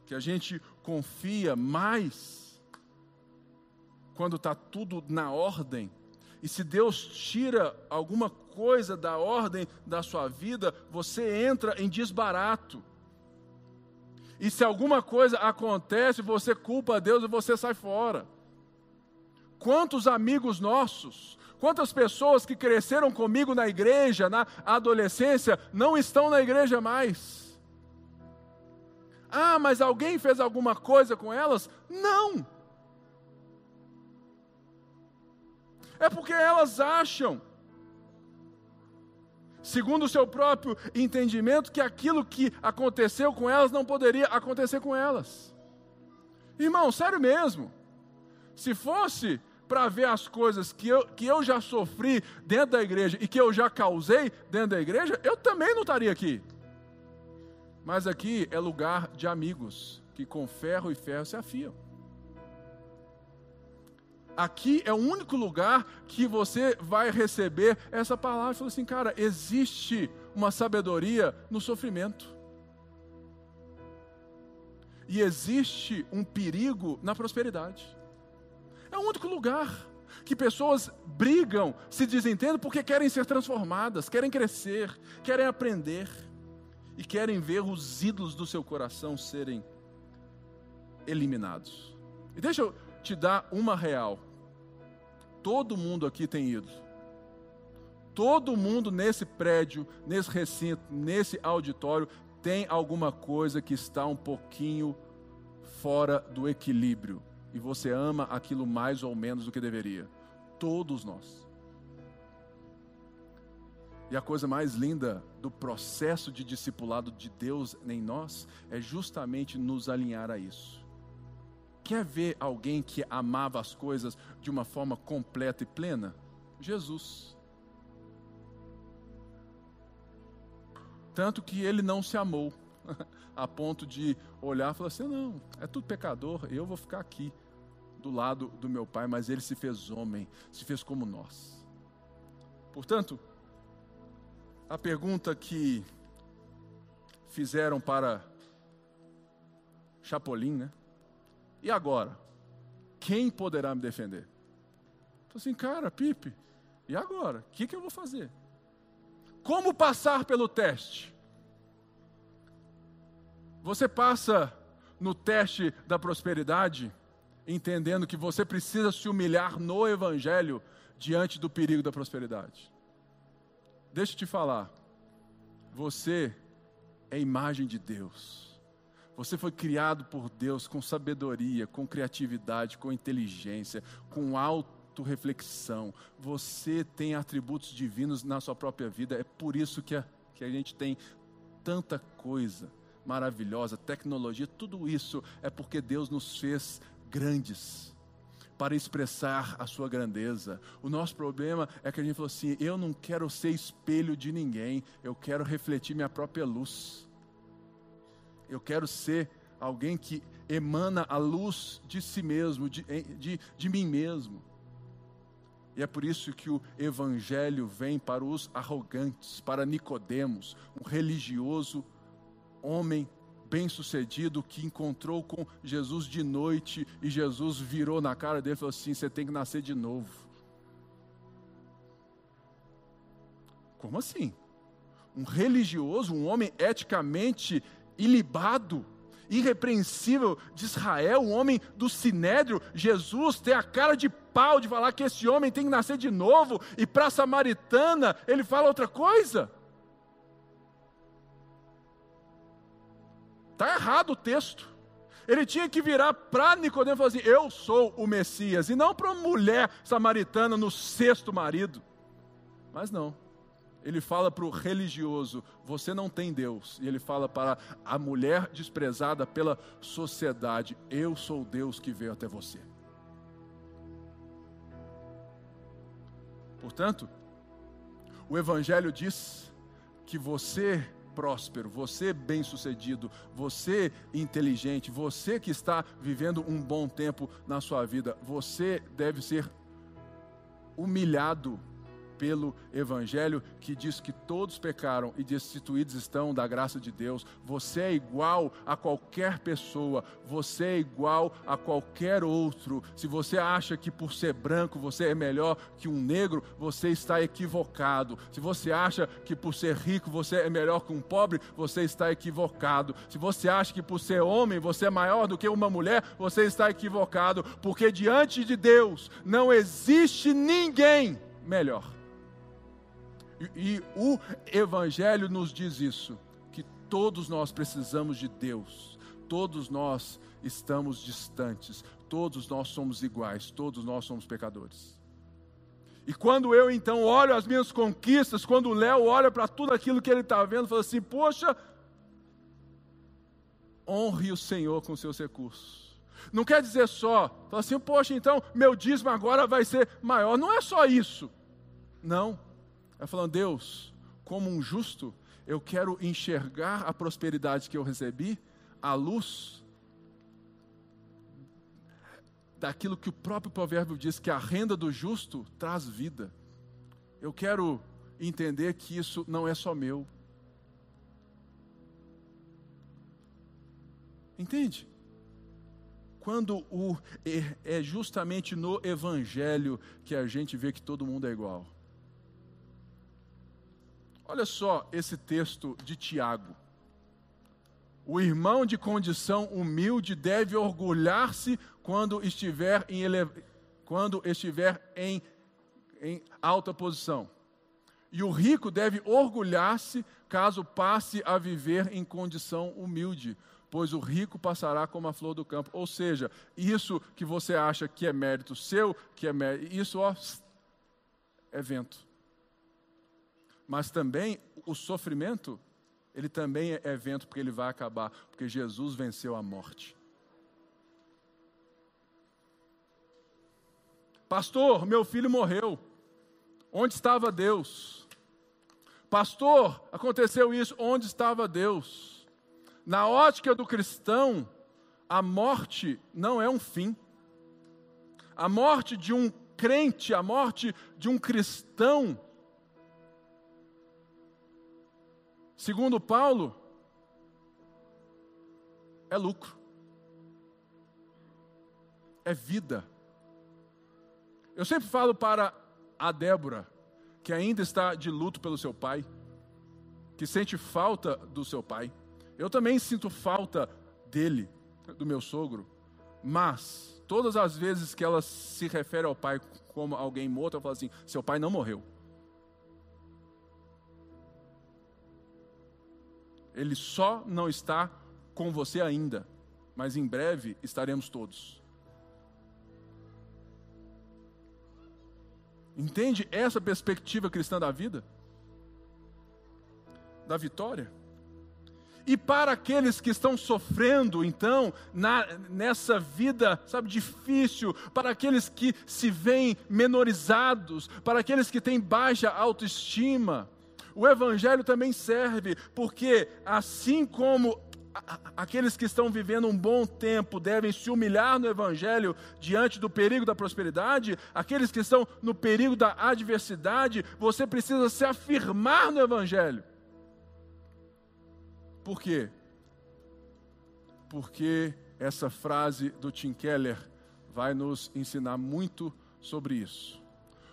Que a gente confia mais quando está tudo na ordem e se Deus tira alguma coisa da ordem da sua vida, você entra em desbarato. E se alguma coisa acontece, você culpa a Deus e você sai fora. Quantos amigos nossos, quantas pessoas que cresceram comigo na igreja, na adolescência, não estão na igreja mais? Ah, mas alguém fez alguma coisa com elas? Não. É porque elas acham, segundo o seu próprio entendimento, que aquilo que aconteceu com elas não poderia acontecer com elas. Irmão, sério mesmo. Se fosse para ver as coisas que eu, que eu já sofri dentro da igreja e que eu já causei dentro da igreja, eu também não estaria aqui. Mas aqui é lugar de amigos que com ferro e ferro se afiam. Aqui é o único lugar que você vai receber essa palavra. Falou assim, cara, existe uma sabedoria no sofrimento. E existe um perigo na prosperidade. É o único lugar que pessoas brigam, se desentendem porque querem ser transformadas, querem crescer, querem aprender e querem ver os ídolos do seu coração serem eliminados. E deixa eu te dar uma real. Todo mundo aqui tem ídolo. Todo mundo nesse prédio, nesse recinto, nesse auditório tem alguma coisa que está um pouquinho fora do equilíbrio e você ama aquilo mais ou menos do que deveria. Todos nós. E a coisa mais linda do processo de discipulado de Deus em nós é justamente nos alinhar a isso. Quer ver alguém que amava as coisas de uma forma completa e plena? Jesus. Tanto que ele não se amou, *laughs* a ponto de olhar e falar assim: não, é tudo pecador, eu vou ficar aqui do lado do meu pai, mas ele se fez homem, se fez como nós. Portanto, a pergunta que fizeram para Chapolin, né? E agora? Quem poderá me defender? Falei assim, cara, Pipe, e agora? O que, que eu vou fazer? Como passar pelo teste? Você passa no teste da prosperidade? entendendo que você precisa se humilhar no Evangelho diante do perigo da prosperidade. Deixa eu te falar, você é imagem de Deus. Você foi criado por Deus com sabedoria, com criatividade, com inteligência, com autorreflexão. Você tem atributos divinos na sua própria vida. É por isso que a, que a gente tem tanta coisa maravilhosa, tecnologia, tudo isso é porque Deus nos fez grandes para expressar a sua grandeza. O nosso problema é que a gente falou assim: eu não quero ser espelho de ninguém, eu quero refletir minha própria luz. Eu quero ser alguém que emana a luz de si mesmo, de, de, de mim mesmo. E é por isso que o evangelho vem para os arrogantes, para Nicodemos, um religioso homem bem-sucedido que encontrou com Jesus de noite e Jesus virou na cara dele e falou assim: Você tem que nascer de novo. Como assim? Um religioso, um homem eticamente ilibado, irrepreensível de Israel, um homem do sinédrio, Jesus tem a cara de pau de falar que esse homem tem que nascer de novo, e para a samaritana ele fala outra coisa. Está errado o texto. Ele tinha que virar para Nicodemo e falar assim: Eu sou o Messias, e não para uma mulher samaritana no sexto marido. Mas não. Ele fala para o religioso: Você não tem Deus. E ele fala para a mulher desprezada pela sociedade: Eu sou Deus que veio até você. Portanto, o Evangelho diz que você próspero, você bem-sucedido, você inteligente, você que está vivendo um bom tempo na sua vida, você deve ser humilhado pelo Evangelho que diz que todos pecaram e destituídos estão da graça de Deus. Você é igual a qualquer pessoa, você é igual a qualquer outro. Se você acha que por ser branco você é melhor que um negro, você está equivocado. Se você acha que por ser rico você é melhor que um pobre, você está equivocado. Se você acha que por ser homem você é maior do que uma mulher, você está equivocado, porque diante de Deus não existe ninguém melhor. E, o Evangelho nos diz isso: que todos nós precisamos de Deus, todos nós estamos distantes, todos nós somos iguais, todos nós somos pecadores. E quando eu então olho as minhas conquistas, quando o Léo olha para tudo aquilo que ele está vendo, fala assim: Poxa, honre o Senhor com seus recursos. Não quer dizer só, fala assim, poxa, então meu dízimo agora vai ser maior. Não é só isso. Não. É falando, Deus, como um justo, eu quero enxergar a prosperidade que eu recebi à luz daquilo que o próprio provérbio diz que a renda do justo traz vida. Eu quero entender que isso não é só meu. Entende? Quando o, é, é justamente no Evangelho que a gente vê que todo mundo é igual. Olha só esse texto de Tiago. O irmão de condição humilde deve orgulhar-se quando estiver em, ele... quando estiver em, em alta posição. E o rico deve orgulhar-se caso passe a viver em condição humilde, pois o rico passará como a flor do campo. Ou seja, isso que você acha que é mérito seu, que é mérito, isso ó, é vento. Mas também o sofrimento, ele também é vento, porque ele vai acabar, porque Jesus venceu a morte. Pastor, meu filho morreu. Onde estava Deus? Pastor, aconteceu isso. Onde estava Deus? Na ótica do cristão, a morte não é um fim. A morte de um crente, a morte de um cristão, segundo Paulo, é lucro, é vida. Eu sempre falo para a Débora, que ainda está de luto pelo seu pai, que sente falta do seu pai. Eu também sinto falta dele, do meu sogro. Mas, todas as vezes que ela se refere ao pai como alguém morto, eu falo assim: seu pai não morreu. Ele só não está com você ainda, mas em breve estaremos todos. Entende essa perspectiva cristã da vida? Da vitória? E para aqueles que estão sofrendo, então, na, nessa vida, sabe, difícil, para aqueles que se veem menorizados, para aqueles que têm baixa autoestima, o Evangelho também serve, porque assim como aqueles que estão vivendo um bom tempo devem se humilhar no Evangelho diante do perigo da prosperidade, aqueles que estão no perigo da adversidade, você precisa se afirmar no Evangelho. Por quê? Porque essa frase do Tim Keller vai nos ensinar muito sobre isso.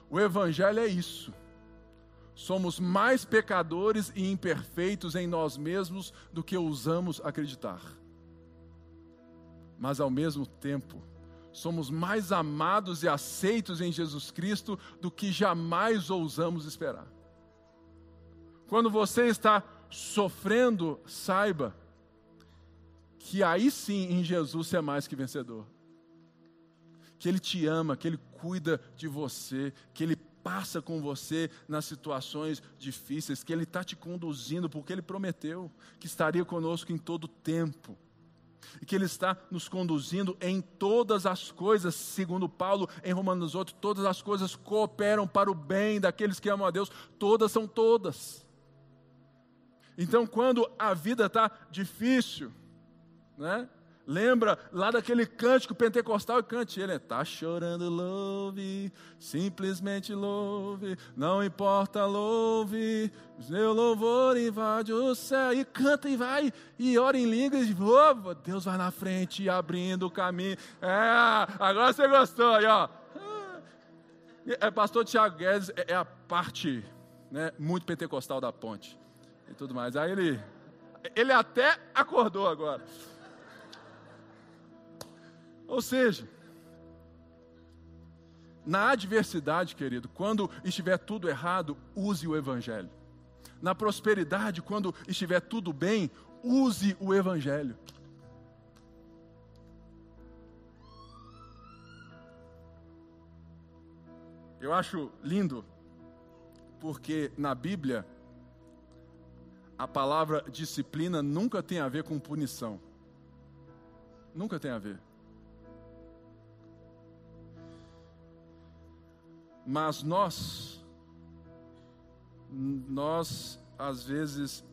O Evangelho é isso somos mais pecadores e imperfeitos em nós mesmos do que ousamos acreditar. Mas ao mesmo tempo, somos mais amados e aceitos em Jesus Cristo do que jamais ousamos esperar. Quando você está sofrendo, saiba que aí sim em Jesus você é mais que vencedor. Que Ele te ama, que Ele cuida de você, que Ele passa com você nas situações difíceis, que Ele está te conduzindo, porque Ele prometeu que estaria conosco em todo tempo. E que Ele está nos conduzindo em todas as coisas, segundo Paulo em Romanos 8, todas as coisas cooperam para o bem daqueles que amam a Deus, todas são todas. Então, quando a vida está difícil, né? Lembra lá daquele cântico pentecostal e cante ele, tá chorando, louve, simplesmente louve, não importa, louve, meu louvor invade o céu, e canta e vai, e ora em línguas, e oh, Deus vai na frente, abrindo o caminho, é, agora você gostou aí, ó. É, pastor Tiago Guedes é, é a parte né, muito pentecostal da ponte e tudo mais, aí ele, ele até acordou agora. Ou seja, na adversidade, querido, quando estiver tudo errado, use o Evangelho. Na prosperidade, quando estiver tudo bem, use o Evangelho. Eu acho lindo, porque na Bíblia, a palavra disciplina nunca tem a ver com punição. Nunca tem a ver. Mas nós, nós às vezes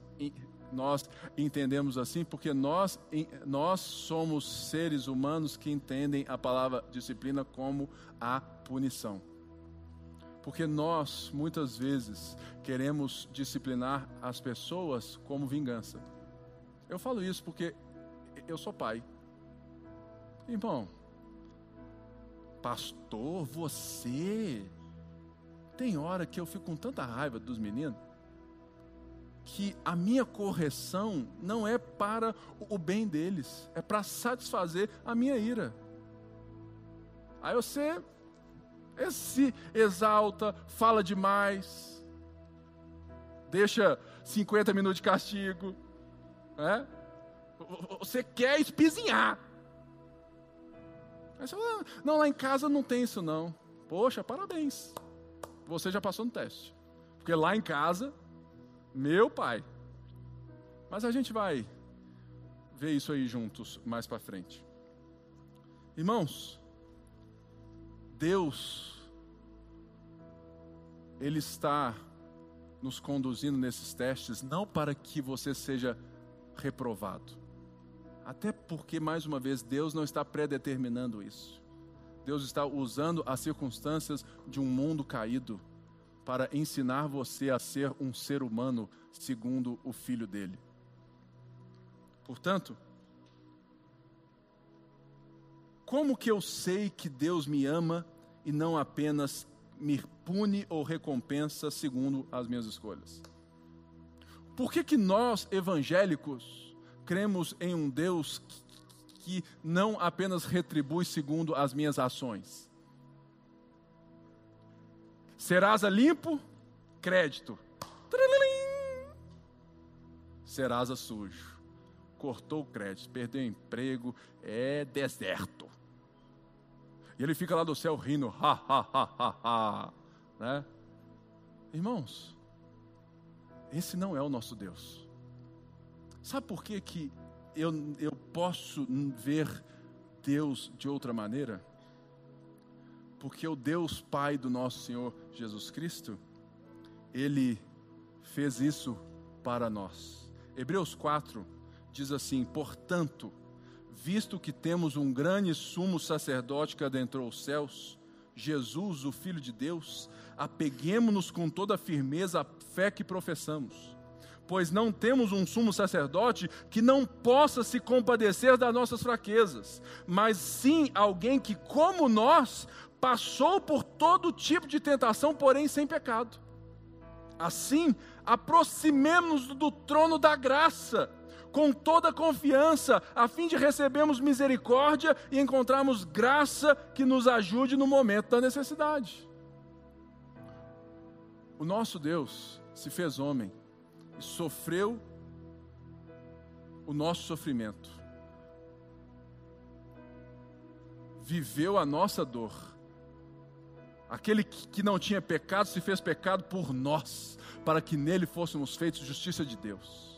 nós entendemos assim porque nós, nós somos seres humanos que entendem a palavra disciplina como a punição. Porque nós, muitas vezes, queremos disciplinar as pessoas como vingança. Eu falo isso porque eu sou pai. Irmão, pastor, você. Tem hora que eu fico com tanta raiva dos meninos que a minha correção não é para o bem deles, é para satisfazer a minha ira. Aí você se exalta, fala demais, deixa 50 minutos de castigo, né? Você quer espizinhar. Aí você fala, não, lá em casa não tem isso não. Poxa, parabéns. Você já passou no teste. Porque lá em casa meu pai. Mas a gente vai ver isso aí juntos mais para frente. Irmãos, Deus, Ele está nos conduzindo nesses testes não para que você seja reprovado. Até porque, mais uma vez, Deus não está predeterminando isso. Deus está usando as circunstâncias de um mundo caído para ensinar você a ser um ser humano segundo o filho dele. Portanto, como que eu sei que Deus me ama e não apenas me pune ou recompensa segundo as minhas escolhas? Por que que nós evangélicos cremos em um Deus que, não apenas retribui segundo as minhas ações? Serasa limpo, crédito. Serasa sujo. Cortou o crédito, perdeu o emprego, é deserto. E ele fica lá do céu rindo, ha, ha, ha, ha, ha. Né? Irmãos, esse não é o nosso Deus. Sabe por que, que eu, eu posso ver Deus de outra maneira? porque o Deus Pai do nosso Senhor Jesus Cristo, ele fez isso para nós. Hebreus 4 diz assim: Portanto, visto que temos um grande sumo sacerdote que adentrou os céus, Jesus, o Filho de Deus, apeguemos-nos com toda a firmeza à fé que professamos pois não temos um sumo sacerdote que não possa se compadecer das nossas fraquezas, mas sim alguém que, como nós, passou por todo tipo de tentação, porém sem pecado. Assim, aproximemos-nos do trono da graça, com toda confiança, a fim de recebermos misericórdia e encontrarmos graça que nos ajude no momento da necessidade. O nosso Deus se fez homem sofreu o nosso sofrimento, viveu a nossa dor. Aquele que não tinha pecado se fez pecado por nós, para que nele fôssemos feitos justiça de Deus.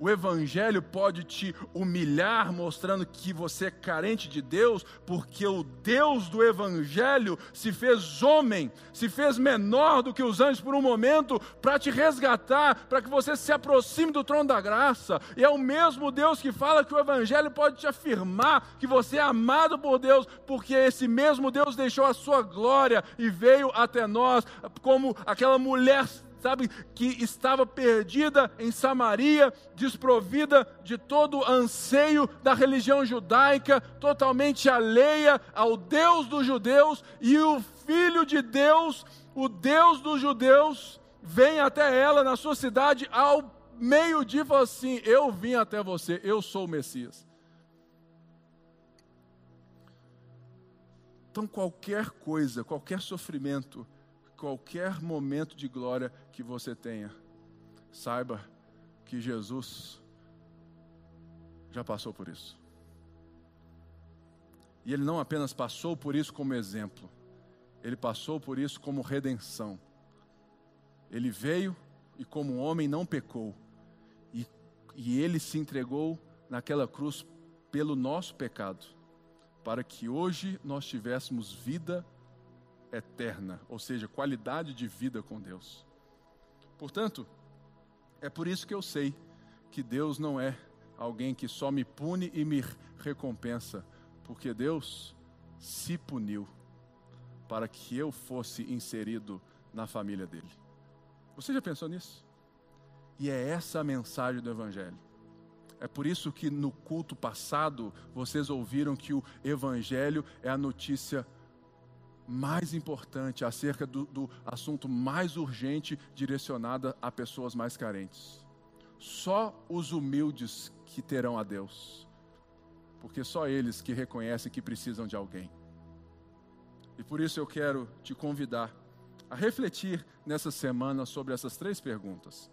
O Evangelho pode te humilhar, mostrando que você é carente de Deus, porque o Deus do Evangelho se fez homem, se fez menor do que os anjos por um momento, para te resgatar, para que você se aproxime do trono da graça. E é o mesmo Deus que fala que o Evangelho pode te afirmar que você é amado por Deus, porque esse mesmo Deus deixou a sua glória e veio até nós, como aquela mulher sabe, que estava perdida em Samaria, desprovida de todo anseio da religião judaica, totalmente alheia ao Deus dos judeus, e o Filho de Deus, o Deus dos judeus, vem até ela na sua cidade ao meio-dia e fala assim: Eu vim até você, eu sou o Messias. Então, qualquer coisa, qualquer sofrimento, qualquer momento de glória que você tenha, saiba que Jesus já passou por isso. E ele não apenas passou por isso como exemplo, ele passou por isso como redenção. Ele veio e, como homem, não pecou, e, e ele se entregou naquela cruz pelo nosso pecado, para que hoje nós tivéssemos vida eterna, ou seja, qualidade de vida com Deus. Portanto, é por isso que eu sei que Deus não é alguém que só me pune e me recompensa, porque Deus se puniu para que eu fosse inserido na família dele. Você já pensou nisso? E é essa a mensagem do Evangelho. É por isso que no culto passado vocês ouviram que o Evangelho é a notícia mais importante acerca do, do assunto mais urgente direcionada a pessoas mais carentes. Só os humildes que terão a Deus, porque só eles que reconhecem que precisam de alguém. E por isso eu quero te convidar a refletir nessa semana sobre essas três perguntas.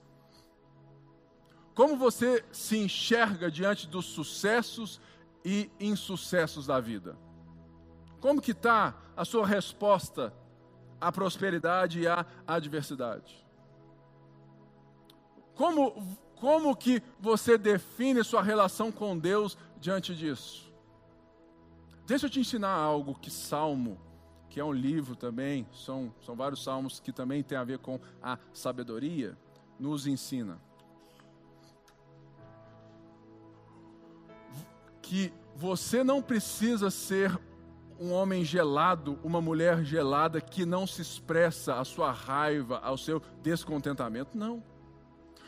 Como você se enxerga diante dos sucessos e insucessos da vida? Como que está a sua resposta à prosperidade e à adversidade? Como, como que você define sua relação com Deus diante disso? Deixa eu te ensinar algo que Salmo, que é um livro também, são, são vários salmos que também tem a ver com a sabedoria, nos ensina. Que você não precisa ser um homem gelado, uma mulher gelada que não se expressa a sua raiva, ao seu descontentamento. Não.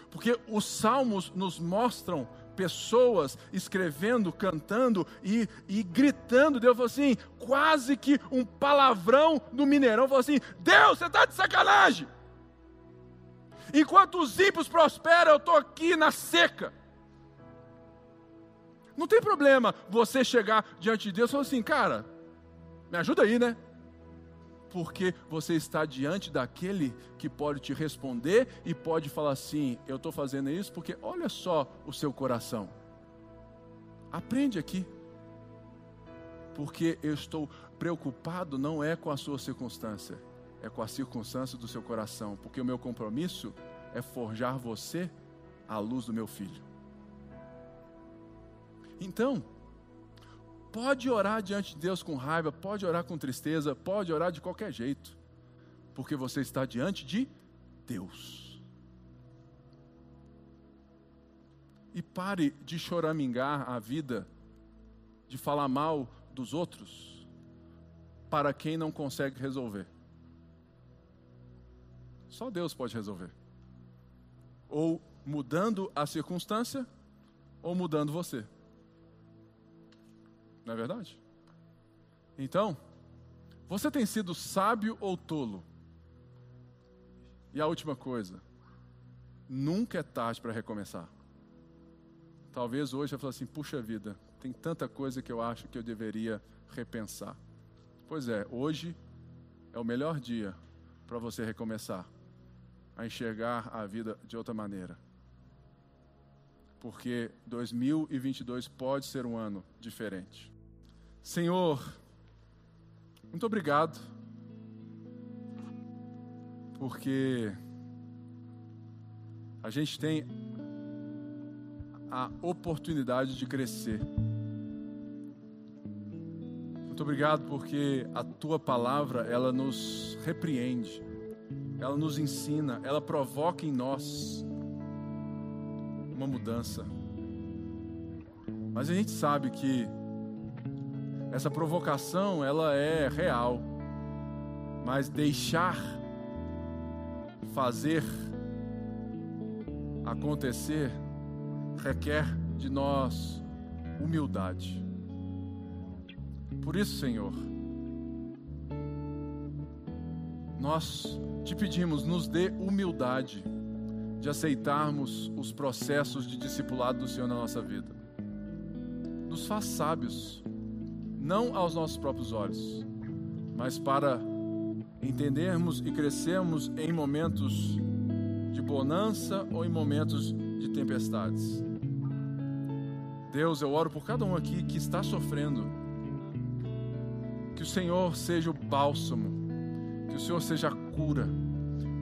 Porque os salmos nos mostram pessoas escrevendo, cantando e, e gritando. Deus falou assim, quase que um palavrão do Mineirão. Falou assim: Deus, você está de sacanagem. Enquanto os ímpios prosperam, eu estou aqui na seca. Não tem problema você chegar diante de Deus e falar assim, cara, me ajuda aí, né? Porque você está diante daquele que pode te responder e pode falar assim: eu estou fazendo isso porque olha só o seu coração. Aprende aqui. Porque eu estou preocupado não é com a sua circunstância, é com a circunstância do seu coração. Porque o meu compromisso é forjar você à luz do meu filho. Então, Pode orar diante de Deus com raiva, pode orar com tristeza, pode orar de qualquer jeito, porque você está diante de Deus. E pare de choramingar a vida, de falar mal dos outros, para quem não consegue resolver. Só Deus pode resolver. Ou mudando a circunstância, ou mudando você. Não é verdade? Então, você tem sido sábio ou tolo? E a última coisa, nunca é tarde para recomeçar. Talvez hoje eu fale assim: puxa vida, tem tanta coisa que eu acho que eu deveria repensar. Pois é, hoje é o melhor dia para você recomeçar a enxergar a vida de outra maneira. Porque 2022 pode ser um ano diferente. Senhor, muito obrigado, porque a gente tem a oportunidade de crescer. Muito obrigado porque a tua palavra, ela nos repreende, ela nos ensina, ela provoca em nós uma mudança. Mas a gente sabe que essa provocação, ela é real. Mas deixar fazer acontecer requer de nós humildade. Por isso, Senhor, nós te pedimos, nos dê humildade de aceitarmos os processos de discipulado do Senhor na nossa vida. Nos faz sábios não aos nossos próprios olhos, mas para entendermos e crescermos em momentos de bonança ou em momentos de tempestades. Deus, eu oro por cada um aqui que está sofrendo. Que o Senhor seja o bálsamo, que o Senhor seja a cura,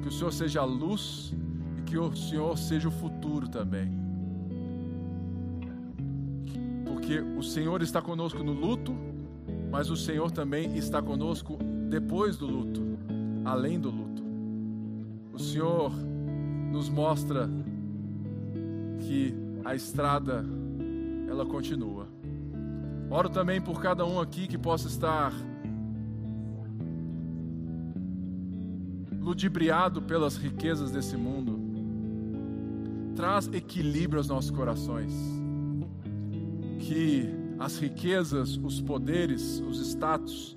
que o Senhor seja a luz e que o Senhor seja o futuro também. Porque o Senhor está conosco no luto, mas o Senhor também está conosco depois do luto, além do luto. O Senhor nos mostra que a estrada ela continua. Oro também por cada um aqui que possa estar ludibriado pelas riquezas desse mundo. Traz equilíbrio aos nossos corações. Que as riquezas, os poderes, os status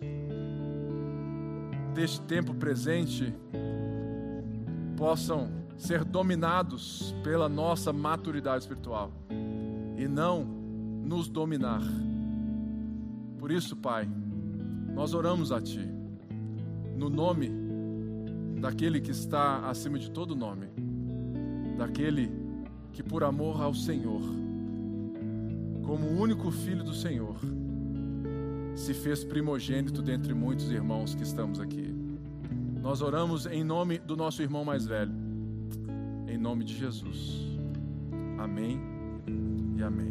deste tempo presente possam ser dominados pela nossa maturidade espiritual e não nos dominar. Por isso, Pai, nós oramos a Ti, no nome daquele que está acima de todo nome, daquele que, por amor ao Senhor, como o único filho do Senhor, se fez primogênito dentre muitos irmãos que estamos aqui. Nós oramos em nome do nosso irmão mais velho, em nome de Jesus. Amém e amém.